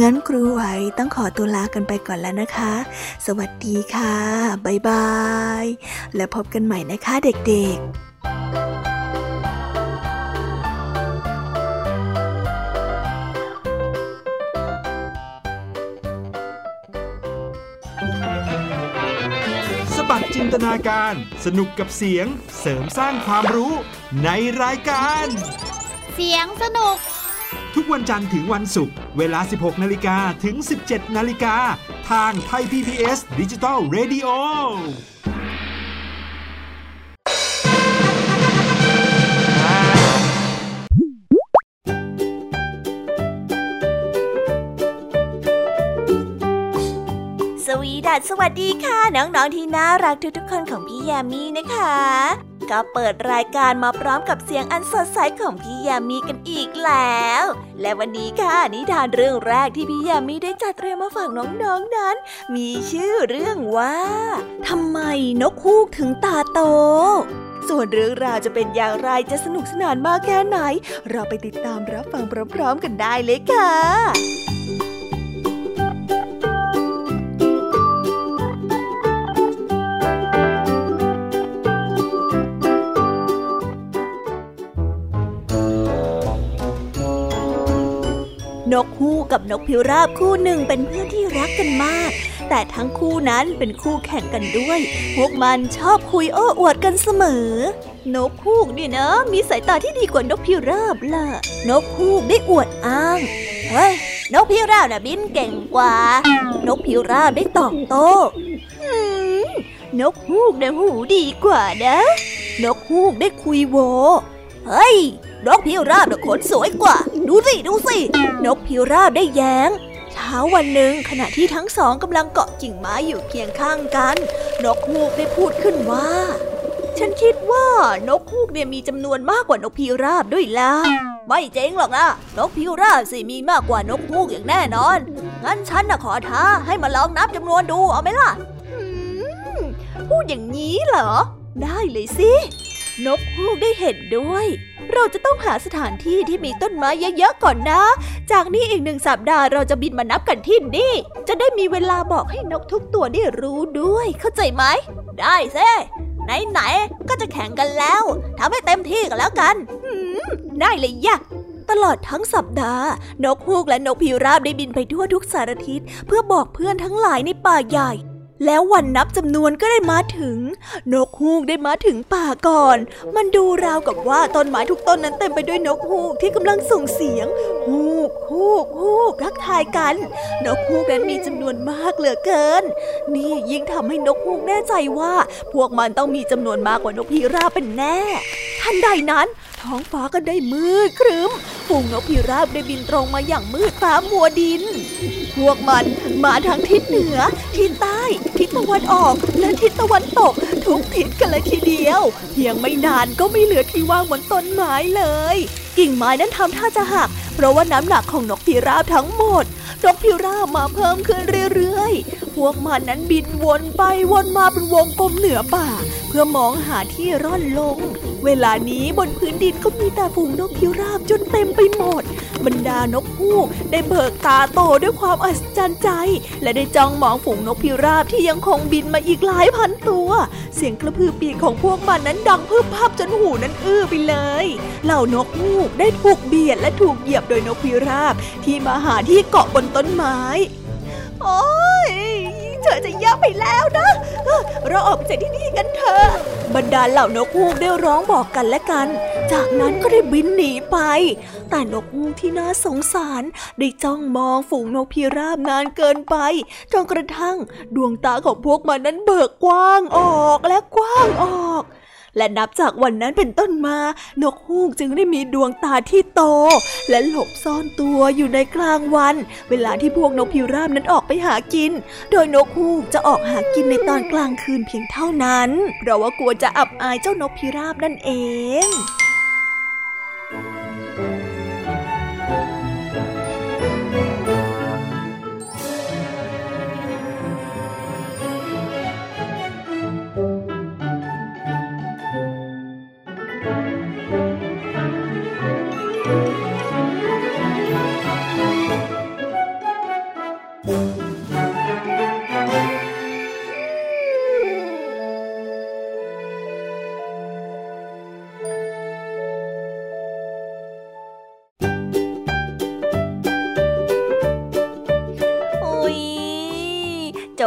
[SPEAKER 1] งั้นครูไหวต้องขอตัวลากันไปก่อนแล้วนะคะ สวัสดีค่ะ บ๊ายบาย แล้วพบกันใหม่นะคะเด็กๆ
[SPEAKER 4] บัดจินตนาการ สนุกกับเสียง เสริมสร้างความรู้ในรายการ
[SPEAKER 3] เสียงสนุก
[SPEAKER 4] ทุกวันจันทร์ถึงวันศุกร์เวลา 16 นาฬิกาถึง 17 นาฬิกา ทางไทย PPS ดิจิตอล Radio
[SPEAKER 1] ดัสสวัสดีค่ะ น้อง ๆ ที่น่ารักทุกๆคนของพี่ยามีนะคะ ก็เปิดรายการมาพร้อมกับเสียงอันสดใสของพี่ยามีกันอีกแล้ว และวันนี้ค่ะนิทานเรื่องแรกที่พี่ยามีได้จัดเตรียมมาฝากน้องๆนนั้น มีชื่อเรื่องว่าทำไมนกฮูกถึงตาโตส่วนเรื่องราวจะเป็นอย่างไรจะสนุกสนานมากแค่ไหน เราไปติดตามรับฟังพร้อมๆกันได้เลยค่ะ นกฮูกกับนกพิราบคู่หนึ่งเป็นเพื่อนที่รักกันมาก แต่ทั้งคู่นั้นเป็นคู่แข่งกันด้วย พวกมันชอบคุยโอ้อวดกันเสมอ นกฮูกนี่นะ มีสายตาที่ดีกว่านกพิราบล่ะ นกฮูกได้อวดอ้าง เฮ้ย นกพิราบน่ะบินเก่งกว่า นกพิราบได้ตอบโต้นกฮูกน่ะหูดีกว่านะ นกฮูกได้คุยโว เฮ้ย นกพิราบน่ะขนสวยกว่า ดูสิ ดูสิ นกพิราบได้แย้ง เช้าวันหนึ่งขณะที่ทั้งสองกำลังเกาะกิ่งไม้อยู่เคียงข้างกัน นกฮูกได้พูดขึ้นว่า ฉันคิดว่านกฮูกเนี่ยมีจำนวนมากกว่านกพิราบด้วยล่ะไม่เจ๊งหรอกนะนกพิราบสิมีมากกว่านกฮูกอย่างแน่นอน งั้นฉันน่ะขอท้าให้มาลองนับจำนวนดูเอาไหมล่ะพูดอย่างนี้เหรอ ได้เลยสิ นกฮูกได้เห็นด้วย เราจะต้องหาสถานที่ที่มีต้นไม้เยอะๆก่อนนะ จากนี้อีกหนึ่งสัปดาห์เราจะบินมานับกันที่นี่ จะได้มีเวลาบอกให้นกทุกตัวได้รู้ด้วย เข้าใจไหม ได้เซ่ไหนๆก็จะแข่งกันแล้วทำให้เต็มที่กันแล้วกันได้เลยยะตลอดทั้งสัปดาห์ นกฮูกและนกพิราบได้บินไปทั่วทุกสารทิศเพื่อบอกเพื่อนทั้งหลายในป่าใหญ่ แล้ววันนับจำนวนก็ได้มาถึง นกฮูกได้มาถึงป่าก่อน มันดูราวกับว่าต้นไม้ทุกต้นนั้นเต็มไปด้วยนกฮูกที่กำลังส่งเสียง ฮูกฮูกฮูกทักทายกัน นกฮูกนั้นมีจำนวนมากเหลือเกิน นี่ยิ่งทำให้นกฮูกแน่ใจว่า พวกมันต้องมีจำนวนมากกว่านกพีราบเป็นแน่ ทันใดนั้น ท้องฟ้าก็ได้มืดครึ้มฝูงนกพิราบได้บินตรงมาอย่างมืดฟ้ามัวดิน พวกมันมาทั้งทิศเหนือ ทิศใต้ ทิศตะวันออก และทิศตะวันตก ทุกทิศกันเลยทีเดียว เพียงไม่นานก็ไม่เหลือที่ว่างบนต้นไม้เลย กิ่งไม้นั้นทำท่าจะหัก เพราะว่าน้ำหนักของนกพิราบทั้งหมด นกพิราบมาเพิ่มขึ้นเรื่อยๆ พวกมันนั้นบินวนไปวนมาเป็นวงกลมเหนือป่า เพื่อมองหาที่ร่อนลง เวลานี้บนพื้นดินก็มีแต่ฝูงนกพิราบจนเต็มไปหมด บรรดานกฮูกได้เบิกตาโตด้วยความอัศจรรย์ใจ และได้จ้องมองฝูงนกพิราบที่ยังคงบินมาอีกหลายพันตัว เสียงกระพือปีกของพวกมันนั้นดังพึบพับจนหูนั้นอื้อไปเลย เหล่านกฮูกได้ถูกเบียดและถูกเหยียบโดยนกพิราบที่มาหาที่เกาะบนต้นไม้ โอ้ยเธอจะยากไปแล้วนะ เราออกจากที่นี่กันเถอะบรรดาเหล่านกฮูกได้ร้องบอกกันและกัน จากนั้นก็ได้บินหนีไป แต่นกฮูกที่น่าสงสาร ได้จ้องมองฝูงนกพิราบนานเกินไปจนกระทั่ง ดวงตาของพวกมันนั้นเบิกกว้างออกและกว้างออก และนับจากวันนั้นเป็นต้นมา นกฮูกจึงได้มีดวงตาที่โต และหลบซ่อนตัวอยู่ในกลางวัน เวลาที่พวกนกพิราบนั้นออกไปหากิน โดยนกฮูกจะออกหากินในตอนกลางคืนเพียงเท่านั้น เพราะว่ากลัวจะอับอายเจ้านกพิราบนั่นเอง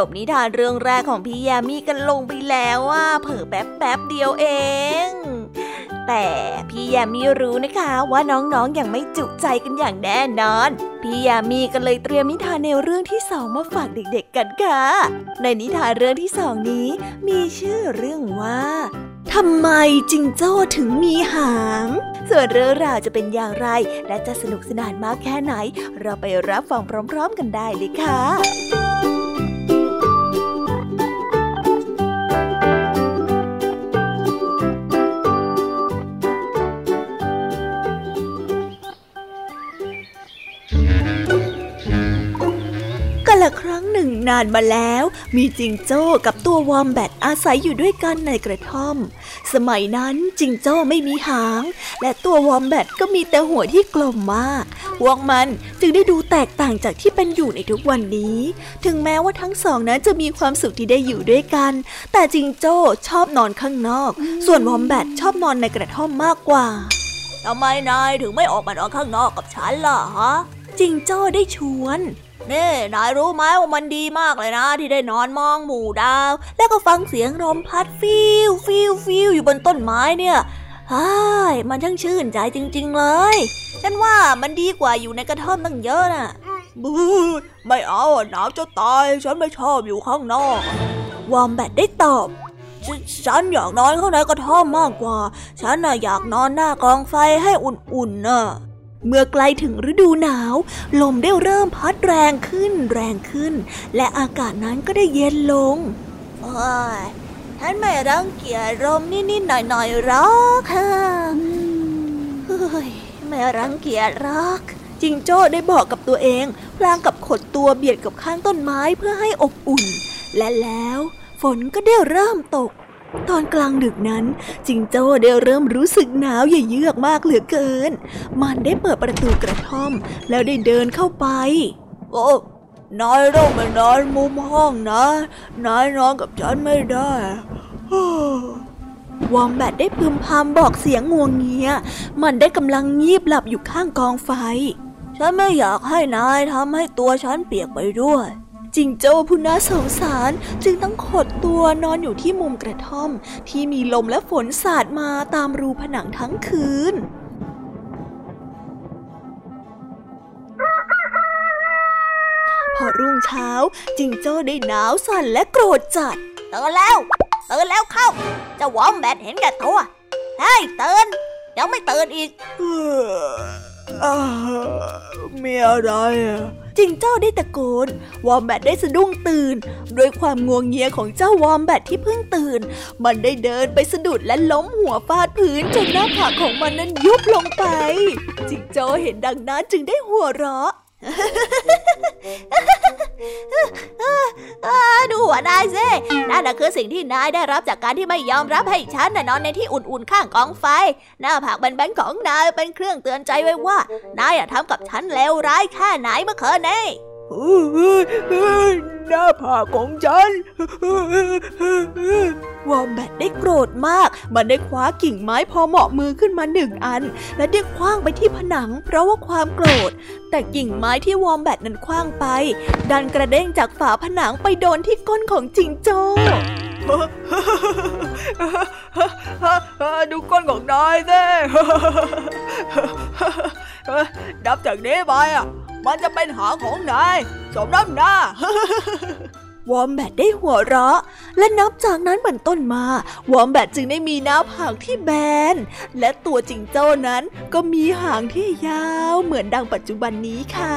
[SPEAKER 1] จบนิทานเรื่องแรกของพี่ยามีกันลงไปแล้วว่าเผิ่แป๊บแป๊บเดียวเอง แต่พี่ยามีรู้นะคะว่าน้องๆออย่างไม่จุใจกันอย่างแน่นอน พี่ยามีก็เลยเตรียมนิทานในวเรื่องที่สองมาฝากเด็กๆกันค่ะ ในนิทานเรื่องที่สองนี้ มีชื่อเรื่องว่าทำไมจิงโจ้ถึงมีหาง ส่วนเรื่องราวจะเป็นอย่างไร และจะสนุกสนานมากแค่ไหน เราไปรับฟังพร้อม ๆ กันได้เลยค่ะ นานมาแล้ว มีจิงโจ้กับตัววอมแบตอาศัยอยู่ด้วยกันในกระท่อม สมัยนั้นจิงโจ้ไม่มีหาง และตัววอมแบตก็มีแต่หัวที่กลมมากพวกมันจึงได้ดูแตกต่างจากที่เป็นอยู่ในทุกวันนี้ ถึงแม้ว่าทั้งสองนั้นจะมีความสุขที่ได้อยู่ด้วยกัน แต่จิงโจ้ชอบนอนข้างนอก ส่วนวอมแบตชอบนอนในกระท่อมมากกว่า
[SPEAKER 3] ทำไมนายถึงไม่ออกมานอนข้างนอกกับฉันล่ะฮะ
[SPEAKER 1] จิงโจ้ได้ชวน
[SPEAKER 3] นี่นายรู้ไหมว่ามันดีมากเลยนะ ที่ได้นอนมองหมู่ดาว แล้วก็ฟังเสียงลมพัดฟิวฟิวฟิวอยู่บนต้นไม้เนี่ยฮ่ายมันช่างชื่นใจจริง ๆ เลย ฉันว่ามันดีกว่าอยู่ในกระท่อมตั้งเยอะน่ะบูไม่เอาหนาวจะตาย ฉันไม่ชอบอยู่ข้างนอก
[SPEAKER 1] วอมแบตได้ตอบ
[SPEAKER 3] ฉันอยากนอนข้างในกระท่อมมากกว่า ฉันน่ะอยากนอนหน้ากองไฟให้อุ่นๆน่ะ
[SPEAKER 1] เมื่อใกล้ถึงฤดูหนาว ลมได้เริ่มพัดแรงขึ้นแรงขึ้น และอากาศนั้นก็ได้เย็นลง
[SPEAKER 3] โอ้ยฉันไม่รังเกียจลมนิดๆหน่อยๆหรอกค่ะเฮ้ยไม่รังเกียจหรอก
[SPEAKER 1] จิงโจ้ได้บอกกับตัวเองพลางกับขดตัวเบียดกับข้างต้นไม้เพื่อให้อบอุ่น และแล้วฝนก็ได้เริ่มตก ตอนกลางดึกนั้น จิงโจ้ได้เริ่มรู้สึกหนาวเยือกมากเหลือเกิน มันได้เปิดประตูกระท่อม แล้วได้เดินเข้าไป
[SPEAKER 3] โอ้นายต้องไปนอนมุมห้องนะ นายนอนกับฉันไม่ได้
[SPEAKER 1] วอมแบตได้พึมพำบอกเสียงงวงเงีย มันได้กำลังงีบหลับอยู่ข้างกองไฟ
[SPEAKER 3] ฉันไม่อยากให้นายทำให้ตัวฉันเปียกไปด้วย
[SPEAKER 1] จิงโจ้ผู้น่าสงสารจึงต้องขดตัวนอนอยู่ที่มุมกระท่อม ที่มีลมและฝนสาดมาตามรูผนังทั้งคืนพอรุ่งเช้าจิงโจ้ได้หนาวสั่นและโกรธจัด
[SPEAKER 3] ตื่นแล้วตื่นแล้วเข้าจะวอมแบทเห็นแก่ตัวเฮ้ยตื่นยังไม่ตื่นอีก
[SPEAKER 1] มีอะไรจิงเจ้าได้ตะโกน วอมแบตได้สะดุ้งตื่น ด้วยความงวงเงียของเจ้าวอมแบตที่เพิ่งตื่น มันได้เดินไปสะดุดและล้มหัวฟาดพื้นจนหน้าผากของมันนั้นยุบลงไป จิงโจ้เห็นดังนั้นจึงได้หัวเราะ
[SPEAKER 3] ดูหัวนายสินั่นคือสิ่งที่นายได้รับจากการที่ไม่ยอมรับให้ฉันนอนในที่อุ่นๆข้างกองไฟ หน้าผากแบนๆของนายเป็นเครื่องเตือนใจไว้ว่า นายทำกับฉันเลวร้ายแค่ไหนเมื่อคืนนี้
[SPEAKER 1] หน้าผากของฉัน วอมแบตได้โกรธมาก มันได้คว้ากิ่งไม้พอเหมาะมือขึ้นมาหนึ่งอัน และได้คว้างไปที่ผนัง เพราะว่าความโกรธ แต่กิ่งไม้ที่วอมแบตนั้นคว้างไป ดันกระเด้งจากฝาผนังไปโดนที่ก้นของจิงโจ้
[SPEAKER 5] ดูก้นของนายสิดับจากนี้ไปอะ มันจะเป็นหางของนายสมน้ำหน้า
[SPEAKER 1] วอมแบตได้หัวเราะ และนับจากนั้นเป็นต้นมา วอมแบตจึงได้มีหน้าผากที่แบน และตัวจิงโจ้นั้นก็มีหางที่ยาวเหมือนดังปัจจุบันนี้ค่ะ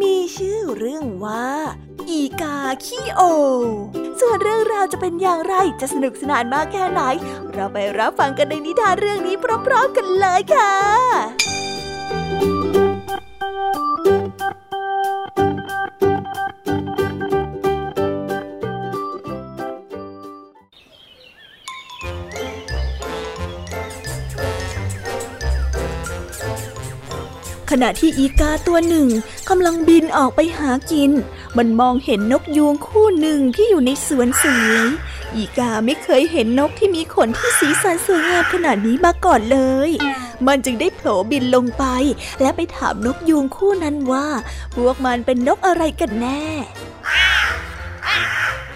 [SPEAKER 1] มีชื่อเรื่องว่า อีกาขี้โอ ส่วนเรื่องราวจะเป็นอย่างไรจะสนุกสนานมากแค่ไหน เราไปรับฟังกันในนิทานเรื่องนี้พร้อมๆกันเลยค่ะ ขณะที่อีกาตัวหนึ่งกำลังบินออกไปหากิน มันมองเห็นนกยูงคู่หนึ่งที่อยู่ในสวนสวยอีกาไม่เคยเห็นนกที่มีขนที่สีสันสวยงามขนาดนี้มาก่อนเลย มันจึงได้โผล่บินลงไป และไปถามนกยูงคู่นั้นว่า พวกมันเป็นนกอะไรกันแน่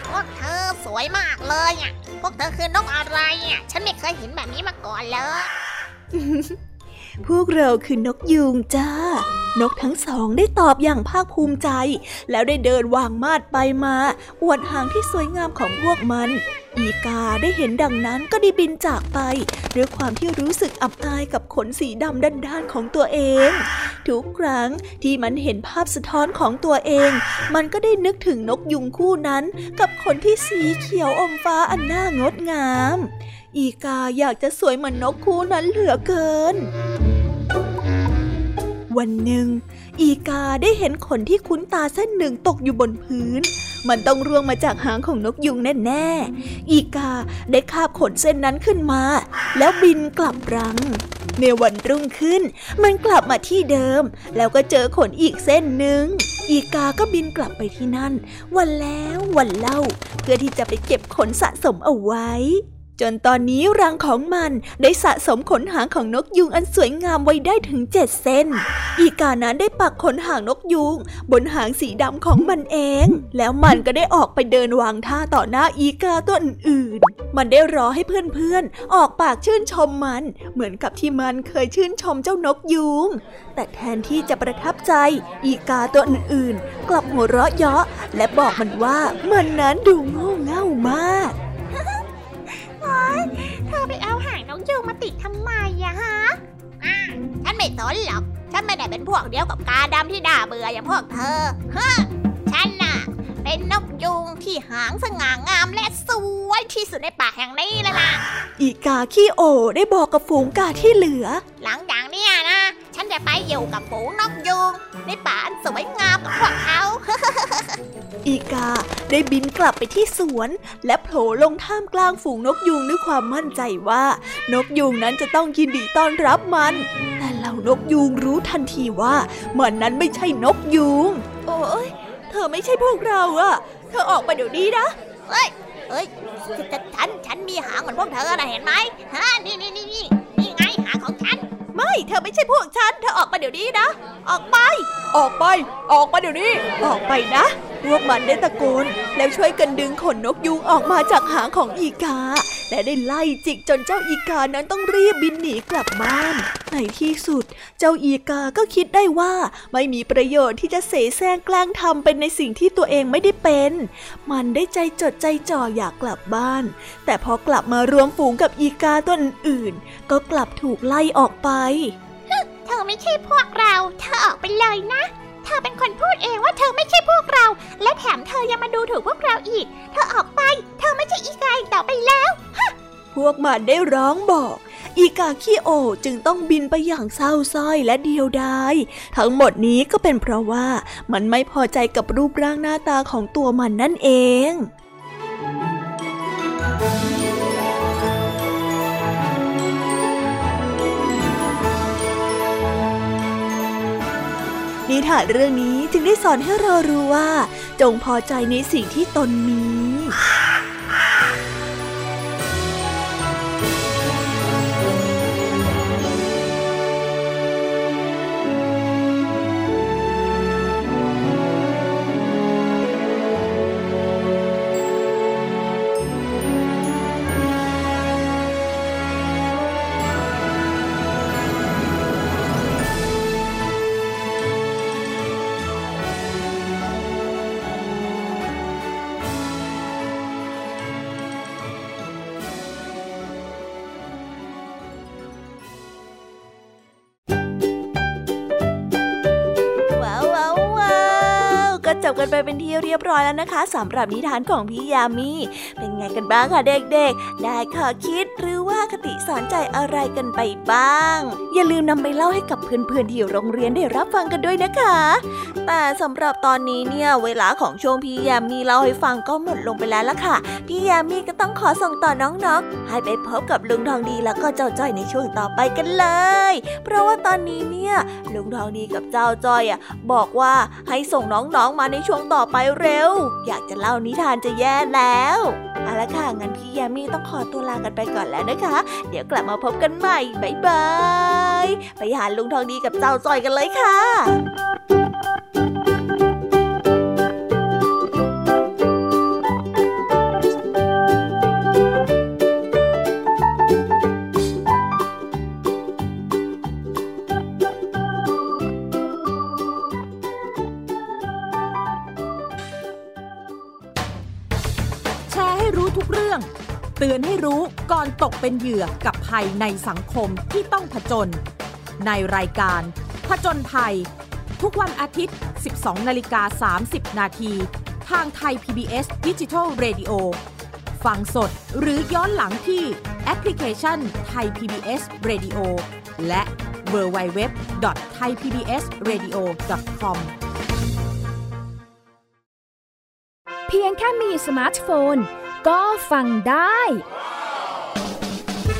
[SPEAKER 6] พวกเธอสวยมากเลยอะพวกเธอคือนกอะไรอะฉันไม่เคยเห็นแบบนี้มาก่อนเลย
[SPEAKER 1] พวกเราคือนกยูงจ้า นกทั้งสองได้ตอบอย่างภาคภูมิใจ แล้วได้เดินวางมาดไปมาอวดหางที่สวยงามของพวกมัน อีกาได้เห็นดังนั้นก็ได้บินจากไป ด้วยความที่รู้สึกอับอายกับขนสีดำด้านๆของตัวเอง ทุกครั้งที่มันเห็นภาพสะท้อนของตัวเอง มันก็ได้นึกถึงนกยุงคู่นั้น กับขนที่สีเขียวอมฟ้าอันน่างดงาม อีกาอยากจะสวยเหมือนนกคู่นั้นเหลือเกิน วันหนึ่ง อีกาได้เห็นขนที่คุ้นตาเส้นหนึ่งตกอยู่บนพื้น มันต้องร่วงมาจากหางของนกยุงแน่ๆ อีกาได้คาบขนเส้นนั้นขึ้นมา แล้วบินกลับรังในวันรุ่งขึ้น มันกลับมาที่เดิม แล้วก็เจอขนอีกเส้นหนึ่ง อีกาก็บินกลับไปที่นั่น วันแล้ววันเล่า เพื่อที่จะไปเก็บขนสะสมเอาไว้ จนตอนนี้รังของมันได้สะสมขนหางของนกยุงอันสวยงามไว้ได้ถึงเจ็ดเส้น อีกานั้นได้ปักขนหางนกยุง บนหางสีดำของมันเอง แล้วมันก็ได้ออกไปเดินวางท่าต่อหน้าอีกาตัวอื่นๆ มันได้รอให้เพื่อนๆ ออกปากชื่นชมมัน เหมือนกับที่มันเคยชื่นชมเจ้านกยุง แต่แทนที่จะประทับใจ อีกาตัวอื่นๆ กลับหัวเราะเยาะ และบอกมันว่ามันนั้นดูโง่เง่ามาก
[SPEAKER 6] เธอไปเอาหางน้องยูมาติดทำไมอะฮะฉันไม่สนหรอก ฉันไม่ได้เป็นพวกเดียวกับกาดำที่ด่าเบื่ออย่างพวกเธอฮะฉันน่ะ เป็นนกยูงที่หางสง่างามและสวยที่สุดในป่าแห่งนี้แล้วนะ
[SPEAKER 1] อีกาขี้โอได้บอกกับฝูงกาที่เหลือ
[SPEAKER 6] หลังจากนี้นะฉัน จะไปอยู่กับฝูงนกยูงในป่าอันสวยงามกับพวกเขา
[SPEAKER 1] อีกาได้บินกลับไปที่สวน และโผล่ลงท่ามกลางฝูงนกยูงด้วยความมั่นใจว่า นกยูงนั้นจะต้องยินดีต้อนรับมัน แต่เหล่านกยูงรู้ทันทีว่ามันนั้นไม่ใช่นกยูง โอ้ยเธอไม่ใช่พวกเราอะเธอออกไปเดี๋ยวนี้นะ
[SPEAKER 6] เฮ้ยเฮ้ยฉันฉันมีหางเหมือนพวกเธอนะเห็นไหมฮะนี่นี่นี่นี่นี่ไงหางของฉัน
[SPEAKER 1] ไม่เธอไม่ใช่พวกฉัน เธอออกไปเดี๋ยวนี้นะ ออกไป ออกไป ออกไปเดี๋ยวนี้ ออกไปนะ พวกมันได้ตะโกนแล้วช่วยกันดึงขนนกยูงออกมาจากหางของอีกา และได้ไล่จิกจนเจ้าอีกานั้นต้องรีบบินหนีกลับบ้าน ในที่สุด เจ้าอีกาก็คิดได้ว่าไม่มีประโยชน์ที่จะเสแสร้งแกล้งทำเป็นในสิ่งที่ตัวเองไม่ได้เป็น มันได้ใจจดใจจ่ออยากกลับบ้าน แต่พอกลับมารวมฝูงกับอีกาตัวอื่นก็กลับถูกไล่ออกไป
[SPEAKER 6] เธอไม่ใช่พวกเรา เธอออกไปเลยนะ เธอเป็นคนพูดเองว่าเธอไม่ใช่พวกเรา และแถมเธอยังมาดูถูกพวกเราอีก เธอออกไป เธอไม่ใช่อีกายต่อไปแล้ว
[SPEAKER 1] พวกมันได้ร้องบอก อีกาขี้โอจึงต้องบินไปอย่างเศร้าส้อยและเดียวดาย ทั้งหมดนี้ก็เป็นเพราะว่ามันไม่พอใจกับรูปร่างหน้าตาของตัวมันนั่นเอง นิทานเรื่องนี้จึงได้สอนให้เรารู้ว่า จงพอใจในสิ่งที่ตนมี เป็นที่เรียบร้อยแล้วนะคะสำหรับนิทานของพี่ยามีเป็นไงกันบ้างคะเด็กๆ ได้ข้อคิดหรือว่าคติสอนใจอะไรกันไปบ้าง อย่าลืมนำไปเล่าให้กับเพื่อนๆที่โรงเรียนได้รับฟังกันด้วยนะคะ แต่สำหรับตอนนี้เนี่ยเวลาของช่วงพี่ยามีเล่าให้ฟังก็หมดลงไปแล้วล่ะค่ะพี่ยามีก็ต้องขอส่งต่อน้องๆ ให้ไปพบกับลุงทองดีแล้วก็เจ้าจ้อยในช่วงต่อไปกันเลย เพราะว่าตอนนี้เนี่ย ลุงทองดีกับเจ้าจ้อยอะบอกว่าให้ส่งน้องๆมาในช่วงต่อไปเร็ว อยากจะเล่านิทานจะแย่แล้วเอาละค่ะงั้นพี่ยามีต้องขอตัวลากันไปก่อนแล้วนะคะ เดี๋ยวกลับมาพบกันใหม่บ๊ายบายไปหาลุงทองดีกับเจ้าจอยกันเลยค่ะ
[SPEAKER 7] ก่อนตกเป็นเหยื่อกับภัยในสังคมที่ต้องผจญในรายการ ผจญภัย ทุกวันอาทิตย์ 12 นาฬิกา 30 นาที ทางไทย PBS d i g i ดิจิ Radio ฟังสดหรือย้อนหลังที่แอปพลิเคชันไทย PBS Radio และ w w w t h a i PBS Radio com
[SPEAKER 8] เพียงแค่มีสมาร์ทโฟน ก็ฟังได้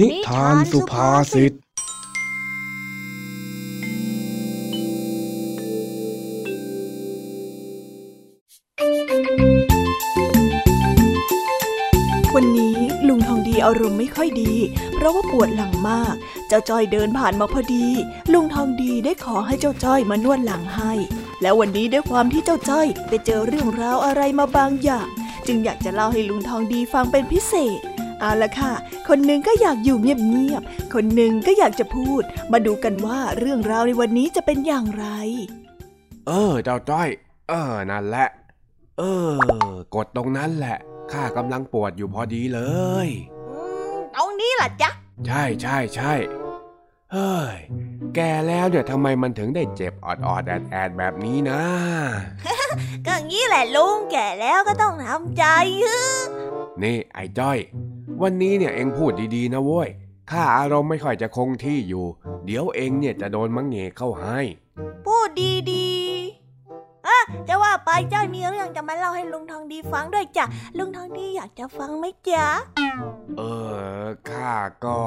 [SPEAKER 2] นิทานสุภาษิต วันนี้ลุงทองดี
[SPEAKER 1] อารมณ์ไม่ค่อยดี เพราะว่าปวดหลังมาก เจ้าจ้อยเดินผ่านมาพอดี ลุงทองดีได้ขอให้เจ้าจ้อยมานวดหลังให้ แล้ววันนี้ด้วยความที่เจ้าจ้อยไปเจอเรื่องราวอะไรมาบางอย่าง จึงอยากจะเล่าให้ลุงทองดีฟังเป็นพิเศษ เอาละค่ะ คนหนึ่งก็อยากอยู่เงียบๆ คนหนึ่งก็อยากจะพูด มาดูกันว่าเรื่องราวในวันนี้จะเป็นอย่างไร
[SPEAKER 2] เออเจ้าจ้อย เออ นั่นแหละ เออ กดตรงนั้นแหละ ข้ากำลังปวดอยู่พอดีเลย
[SPEAKER 6] ตรงนี้ล่ะจ๊ะ
[SPEAKER 2] ใช่ใช่ใช่เฮ้ย แกแล้วเนี่ยทำไมมันถึงได้เจ็บออดออดแอดแอดแบบนี้นะ
[SPEAKER 6] ก็งี้แหละลุงแก่แล้วก็ต้องทำใจ
[SPEAKER 2] นี่ไอ้จ้อย วันนี้เนี่ยเองพูดดีๆนะเว้ยข้าอารมณ์ไม่ค่อยจะคงที่อยู่ เดี๋ยวเองเนี่ยจะโดนมังเงเข้าให้
[SPEAKER 6] พูดดีๆอะ จะว่าไปจ้อยมีเรื่องจะมาเล่าให้ลุงทองดีฟังด้วยจ้ะ ลุงทองดีอยากจะฟังไหมจ๊ะ
[SPEAKER 2] เออ ข้าก็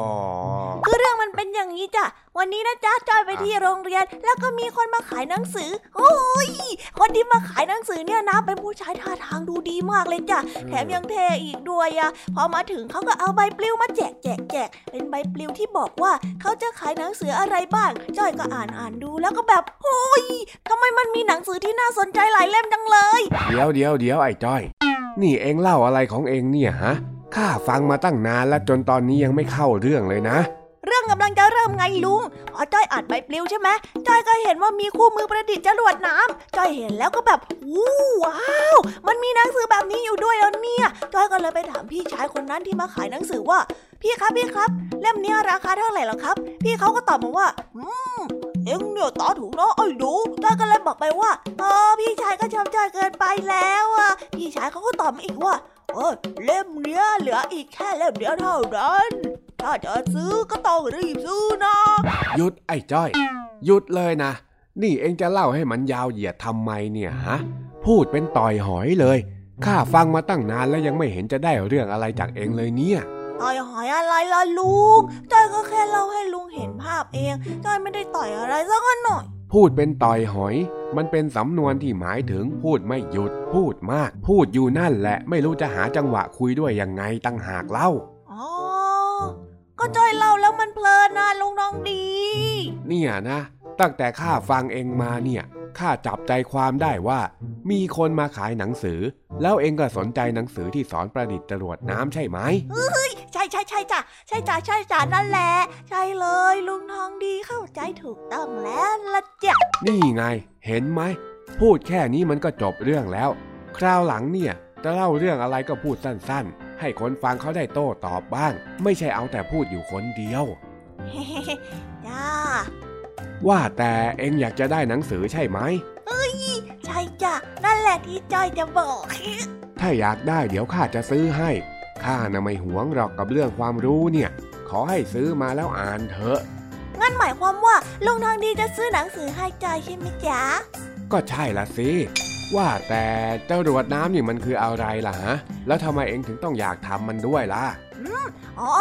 [SPEAKER 6] คือเรื่องมันเป็นอย่างนี้จ้ะ วันนี้นะจ๊ะจอยไปที่โรงเรียน แล้วก็มีคนมาขายหนังสือ โอ้ย คนที่มาขายหนังสือเนี่ยนะเป็นผู้ชายท่าทางดูดีมากเลยจ้ะ แถมยังเท่อีกด้วยอะพอมาถึงเขาก็เอาใบปลิวมาแจกแจกแจก เป็นใบปลิวที่บอกว่าเขาจะขายหนังสืออะไรบ้าง จอยก็อ่านอ่านดูแล้วก็แบบโอ้ยทำไมมันมีหนังสือที่น่าสนใจหลายเล่มจังเลย
[SPEAKER 2] เดี๋ยวเดี๋ยวเดี๋ยวไอ้จ้อย นี่เองเล่าอะไรของเองเนี่ยฮะ ข้าฟังมาตั้งนานแล้วจนตอนนี้ยังไม่เข้าเรื่องเลยนะ
[SPEAKER 1] เรื่องกำลังจะเริ่มไงลุงพอจ้อยอ่านใบปลิวใช่ไหมจ้อยก็เห็นว่ามีคู่มือประดิษฐ์จรวดน้ำจ้อยเห็นแล้วก็แบบวู้ว้าว มันมีหนังสือแบบนี้อยู่ด้วยแล้วเนี่ยจ้อยก็เลยไปถามพี่ชายคนนั้นที่มาขายหนังสือว่า พี่ครับพี่ครับ เล่มนี้ราคาเท่าไหร่หรอครับ พี่เขาก็ตอบมาว่า อืม เอ็งเนี่ยตาถูกนะไอ้ดูจ้อยก็เลยบอกไปว่าเออพี่ชายก็ชอบจ้อยเกินไปแล้วอะ พี่ชายเขาก็ตอบมาอีกว่าเออเล่มเนี้ยเหลืออีกแค่เล่มเดียวเท่านั้น ถ้าจะซื้อก็ต้องรีบซื้อนะ
[SPEAKER 2] หยุดไอ้จ้อยหยุดเลยนะ นี่เอ็งจะเล่าให้มันยาวเหยียดทำไมเนี่ยฮะพูดเป็นต่อยหอยเลยข้าฟังมาตั้งนานแล้วยังไม่เห็นจะได้เรื่องอะไรจากเองเลยเนี่ย
[SPEAKER 1] ต่อยหอยอะไรล่ะลุงจ้อยก็แค่เล่าให้ลุงเห็นภาพเองจ้อยไม่ได้ต่อยอะไรสักหน่อย
[SPEAKER 2] พูดเป็นต่อยหอย มันเป็นสำนวนที่หมายถึงพูดไม่หยุด พูดมาก พูดอยู่นั่นแหละ ไม่รู้จะหาจังหวะคุยด้วยยังไงตั้งหากเล่า
[SPEAKER 1] อ๋อก็จ้อยเล่าแล้วมันเพลินนะลุงน้องดี
[SPEAKER 2] เนี่ยนะ ตั้งแต่ข้าฟังเองมาเนี่ยข้าจับใจความได้ว่า มีคนมาขายหนังสือ แล้วเองก็สนใจหนังสือที่สอนประดิษฐ์จรวดน้ำใช่ไหม
[SPEAKER 1] ใช่ใช่ใช่จ้ะใช่จ้ะใช่จ้ะนั่นแหละ ใช่เลยลุงทองดีเข้าใจถูกต้องแล้วละจ้ะ
[SPEAKER 2] นี่ไง เห็นไหม พูดแค่นี้มันก็จบเรื่องแล้ว คราวหลังเนี่ย จะเล่าเรื่องอะไรก็พูดสั้นๆ ให้คนฟังเขาได้โต้ตอบบ้าง ไม่ใช่เอาแต่พูดอยู่คนเดียว
[SPEAKER 1] จ้า
[SPEAKER 2] ว่าแต่เองอยากจะได้หนังสือใช่ไหม
[SPEAKER 1] ใช่จ้ะนั่นแหละที่จ้อยจะบอก
[SPEAKER 2] ถ้าอยากได้เดี๋ยวข้าจะซื้อให้ ข้าน่ะไม่หวงหรอกกับเรื่องความรู้เนี่ย ขอให้ซื้อมาแล้วอ่านเถอะ
[SPEAKER 1] งั้นหมายความว่าลุงทองดีจะซื้อหนังสือให้จ้อยใช่ไหมจ๊ะ
[SPEAKER 2] ก็ใช่ละสิว่าแต่เจ้ารวดน้ำนี่มันคืออะไรล่ะฮะ แล้วทำไมเองถึงต้องอยากทำมันด้วยล่ะ
[SPEAKER 1] อ๋อ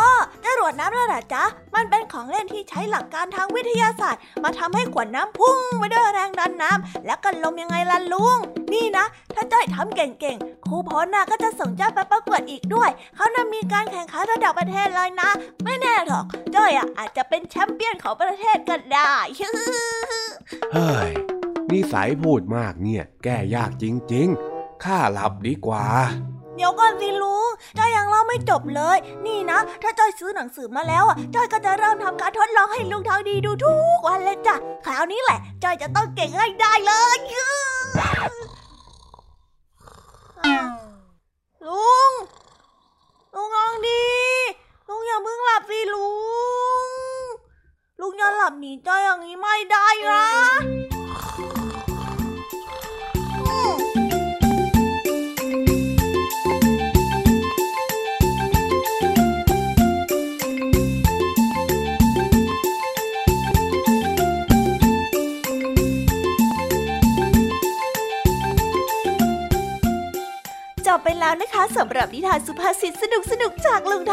[SPEAKER 1] จรวดน้ำนั่นแหละจ๊ะ มันเป็นของเล่นที่ใช้หลักการทางวิทยาศาสตร์ มาทำให้ขวดน้ำพุ่งไปด้วยแรงดันน้ำแล้วก็ลมยังไงล่ะลุง นี่นะ ถ้าจ้อยทำเก่งๆ ครูพลน่ะก็จะส่งจ้อยไปประกวดอีกด้วย เขาน่ะมีการแข่งขันระดับประเทศเลยนะ ไม่แน่หรอกจ้อยอะอาจจะเป็นแชมป์เปี้ยนของประเทศก็ได้
[SPEAKER 2] เฮ้ยนิสัยพูดมากเนี่ย แก้ยากจริงๆ ข้าหลับดีกว่า
[SPEAKER 1] เดี๋ยวก่อนสิลุงจ้อยยังเล่าไม่จบเลย นี่นะ ถ้าจ้อยซื้อหนังสือมาแล้วอะจ้อยก็จะเริ่มทำการทดลองให้ลุงทองดีดูทุกวันเลยจ้ะ คราวนี้แหละจ้อยจะต้องเก่งให้ได้เลย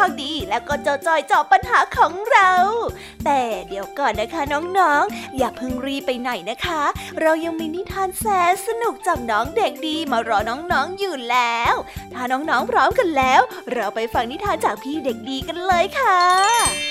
[SPEAKER 1] องดี แล้วก็เจ้าจอยจอบปัญหาของเรา แต่เดี๋ยวก่อนนะคะน้องๆ อย่าเพิ่งรีไปไหนนะคะ เรายังมีนิทานแสนสนุกจากน้องเด็กดีมารอน้องๆอยู่แล้ว ถ้าน้องๆพร้อมกันแล้ว เราไปฟังนิทานจากพี่เด็กดีกันเลยค่ะ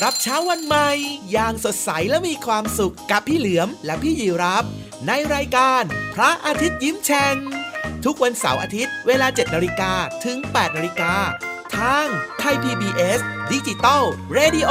[SPEAKER 9] รับเช้าวันใหม่ อย่างสดใสและมีความสุขกับพี่เหลือมและพี่ยีรับ ในรายการพระอาทิตย์ยิ้มแฉ่งทุกวันเสาร์อาทิตย์เวลา 7นาฬิกาถึง 8นาฬิกาทางไทย PBS ดิจิตอล Radio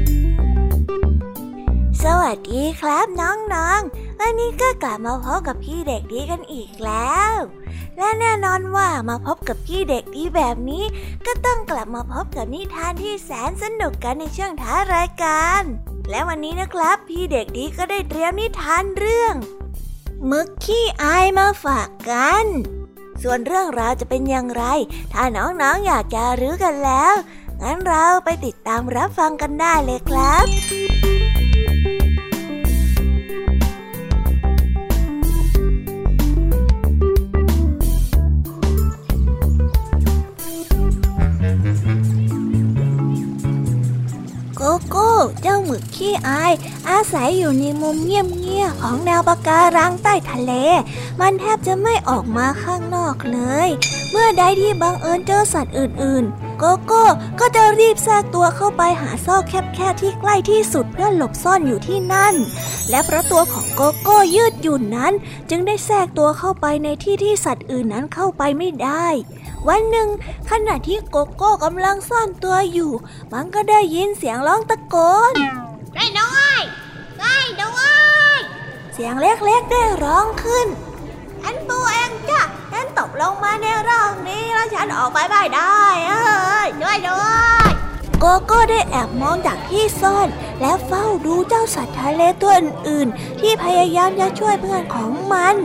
[SPEAKER 3] สวัสดีครับน้องๆ วันนี้ก็กลับมาพบกับพี่เด็กดีกันอีกแล้ว และแน่นอนว่ามาพบกับพี่เด็กดีแบบนี้ ก็ต้องกลับมาพบกับนิทานที่แสนสนุกกันในช่วงท้ารายการ และวันนี้นะครับ พี่เด็กดีก็ได้เตรียมนิทานเรื่องมึกขี้อายมาฝากกัน ส่วนเรื่องราวจะเป็นอย่างไร ถ้าน้องๆออยากจะรู้กันแล้ว งั้นเราไปติดตามรับฟังกันได้เลยครับ ขี้อาย อาศัยอยู่ในมุมเงียบๆของแนวปะการังใต้ทะเล มันแทบจะไม่ออกมาข้างนอกเลย เมื่อใดที่บังเอิญเจอสัตว์อื่นๆ โกโก้ก็จะรีบแทรกตัวเข้าไปหาซอกแคบๆที่ใกล้ที่สุดเพื่อหลบซ่อนอยู่ที่นั่น และเพราะตัวของโกโก้ยืดหยุ่นนั้น จึงได้แทรกตัวเข้าไปในที่ที่สัตว์อื่นนั้นเข้าไปไม่ได้วันหนึ่งขณะที่โกโก้กำลังซ่อนตัวอยู่ มันก็ได้ยินเสียงร้องตะโกน
[SPEAKER 6] ได้น้อยได้ด้วย
[SPEAKER 3] เสียงเล็กๆได้ร้องขึ้นฉันปูเองจ้ะฉันตกลงมาในร่องนี้แล้วฉันออกไปไม่ได้เอ้ย
[SPEAKER 6] ด้วยด้วย
[SPEAKER 3] โกโก้ได้แอบมองจากที่ซ่อน และเฝ้าดูเจ้าสัตว์ทะเลตัวอื่นๆ ที่พยายามจะช่วยเพื่อนของมัน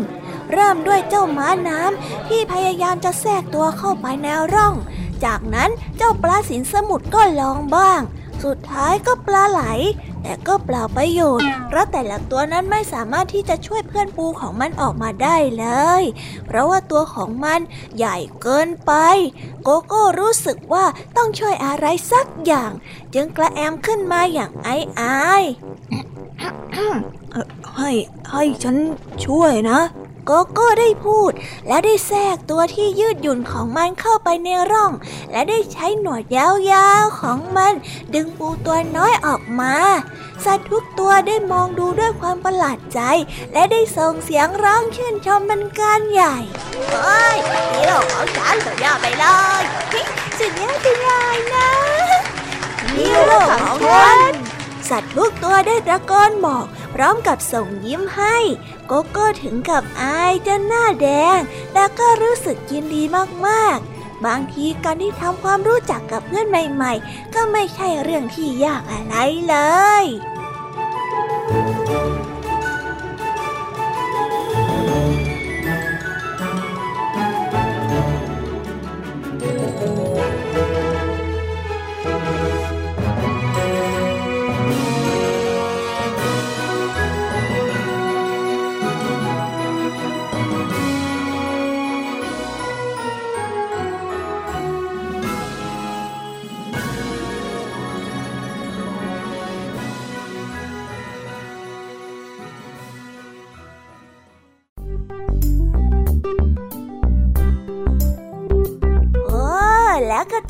[SPEAKER 3] เริ่มด้วยเจ้าม้าน้ำที่พยายามจะแทรกตัวเข้าไปในร่อง จากนั้นเจ้าปลาสินสมุทรก็ลองบ้าง สุดท้ายก็ปลาไหล แต่ก็เปล่าประโยชน์ เพราะแต่ละตัวนั้นไม่สามารถที่จะช่วยเพื่อนปูของมันออกมาได้เลย เพราะว่าตัวของมันใหญ่เกินไป โกโก้รู้สึกว่าต้องช่วยอะไรสักอย่าง จึงกระแอมขึ้นมาอย่างไอ้อายให้ให้ฉันช่วยนะ โกโก้ได้พูด และได้แทรกตัวที่ยืดหยุ่นของมันเข้าไปในร่อง และได้ใช้หนวดยาวๆของมัน ดึงปูตัวน้อยออกมา สัตว์ทุกตัวได้มองดูด้วยความประหลาดใจ และได้ส่งเสียงร้องชื่นชมมันการใหญ่
[SPEAKER 6] เฮ้ยฮีโร่ของฉันสุดยอดไปเลย
[SPEAKER 3] สุดยอดไปเลยนะฮีโร่ของฉันสัตว์ทุกตัวได้ตะโกนบอกพ ร้อมกับส่งยิ้มให้ โกโก้ถึงกับอายจนหน้าแดง แต่ก็รู้สึกยินดีมากๆ บางทีการที่ทำความรู้จักกับเพื่อนใหม่ๆ ก็ไม่ใช่เรื่องที่ยากอะไรเลยโ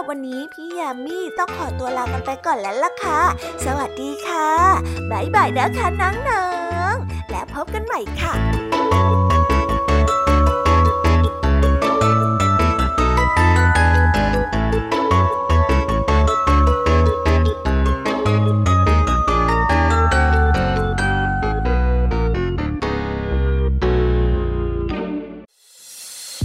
[SPEAKER 3] บรับวันนี้พี่ยามีต้องขอตัวลากันไปก่อนแล้วล่ะค่ะ สวัสดีค่ะ บ๊ายบายนะคะน้องๆ และพบกันใหม่ค่ะ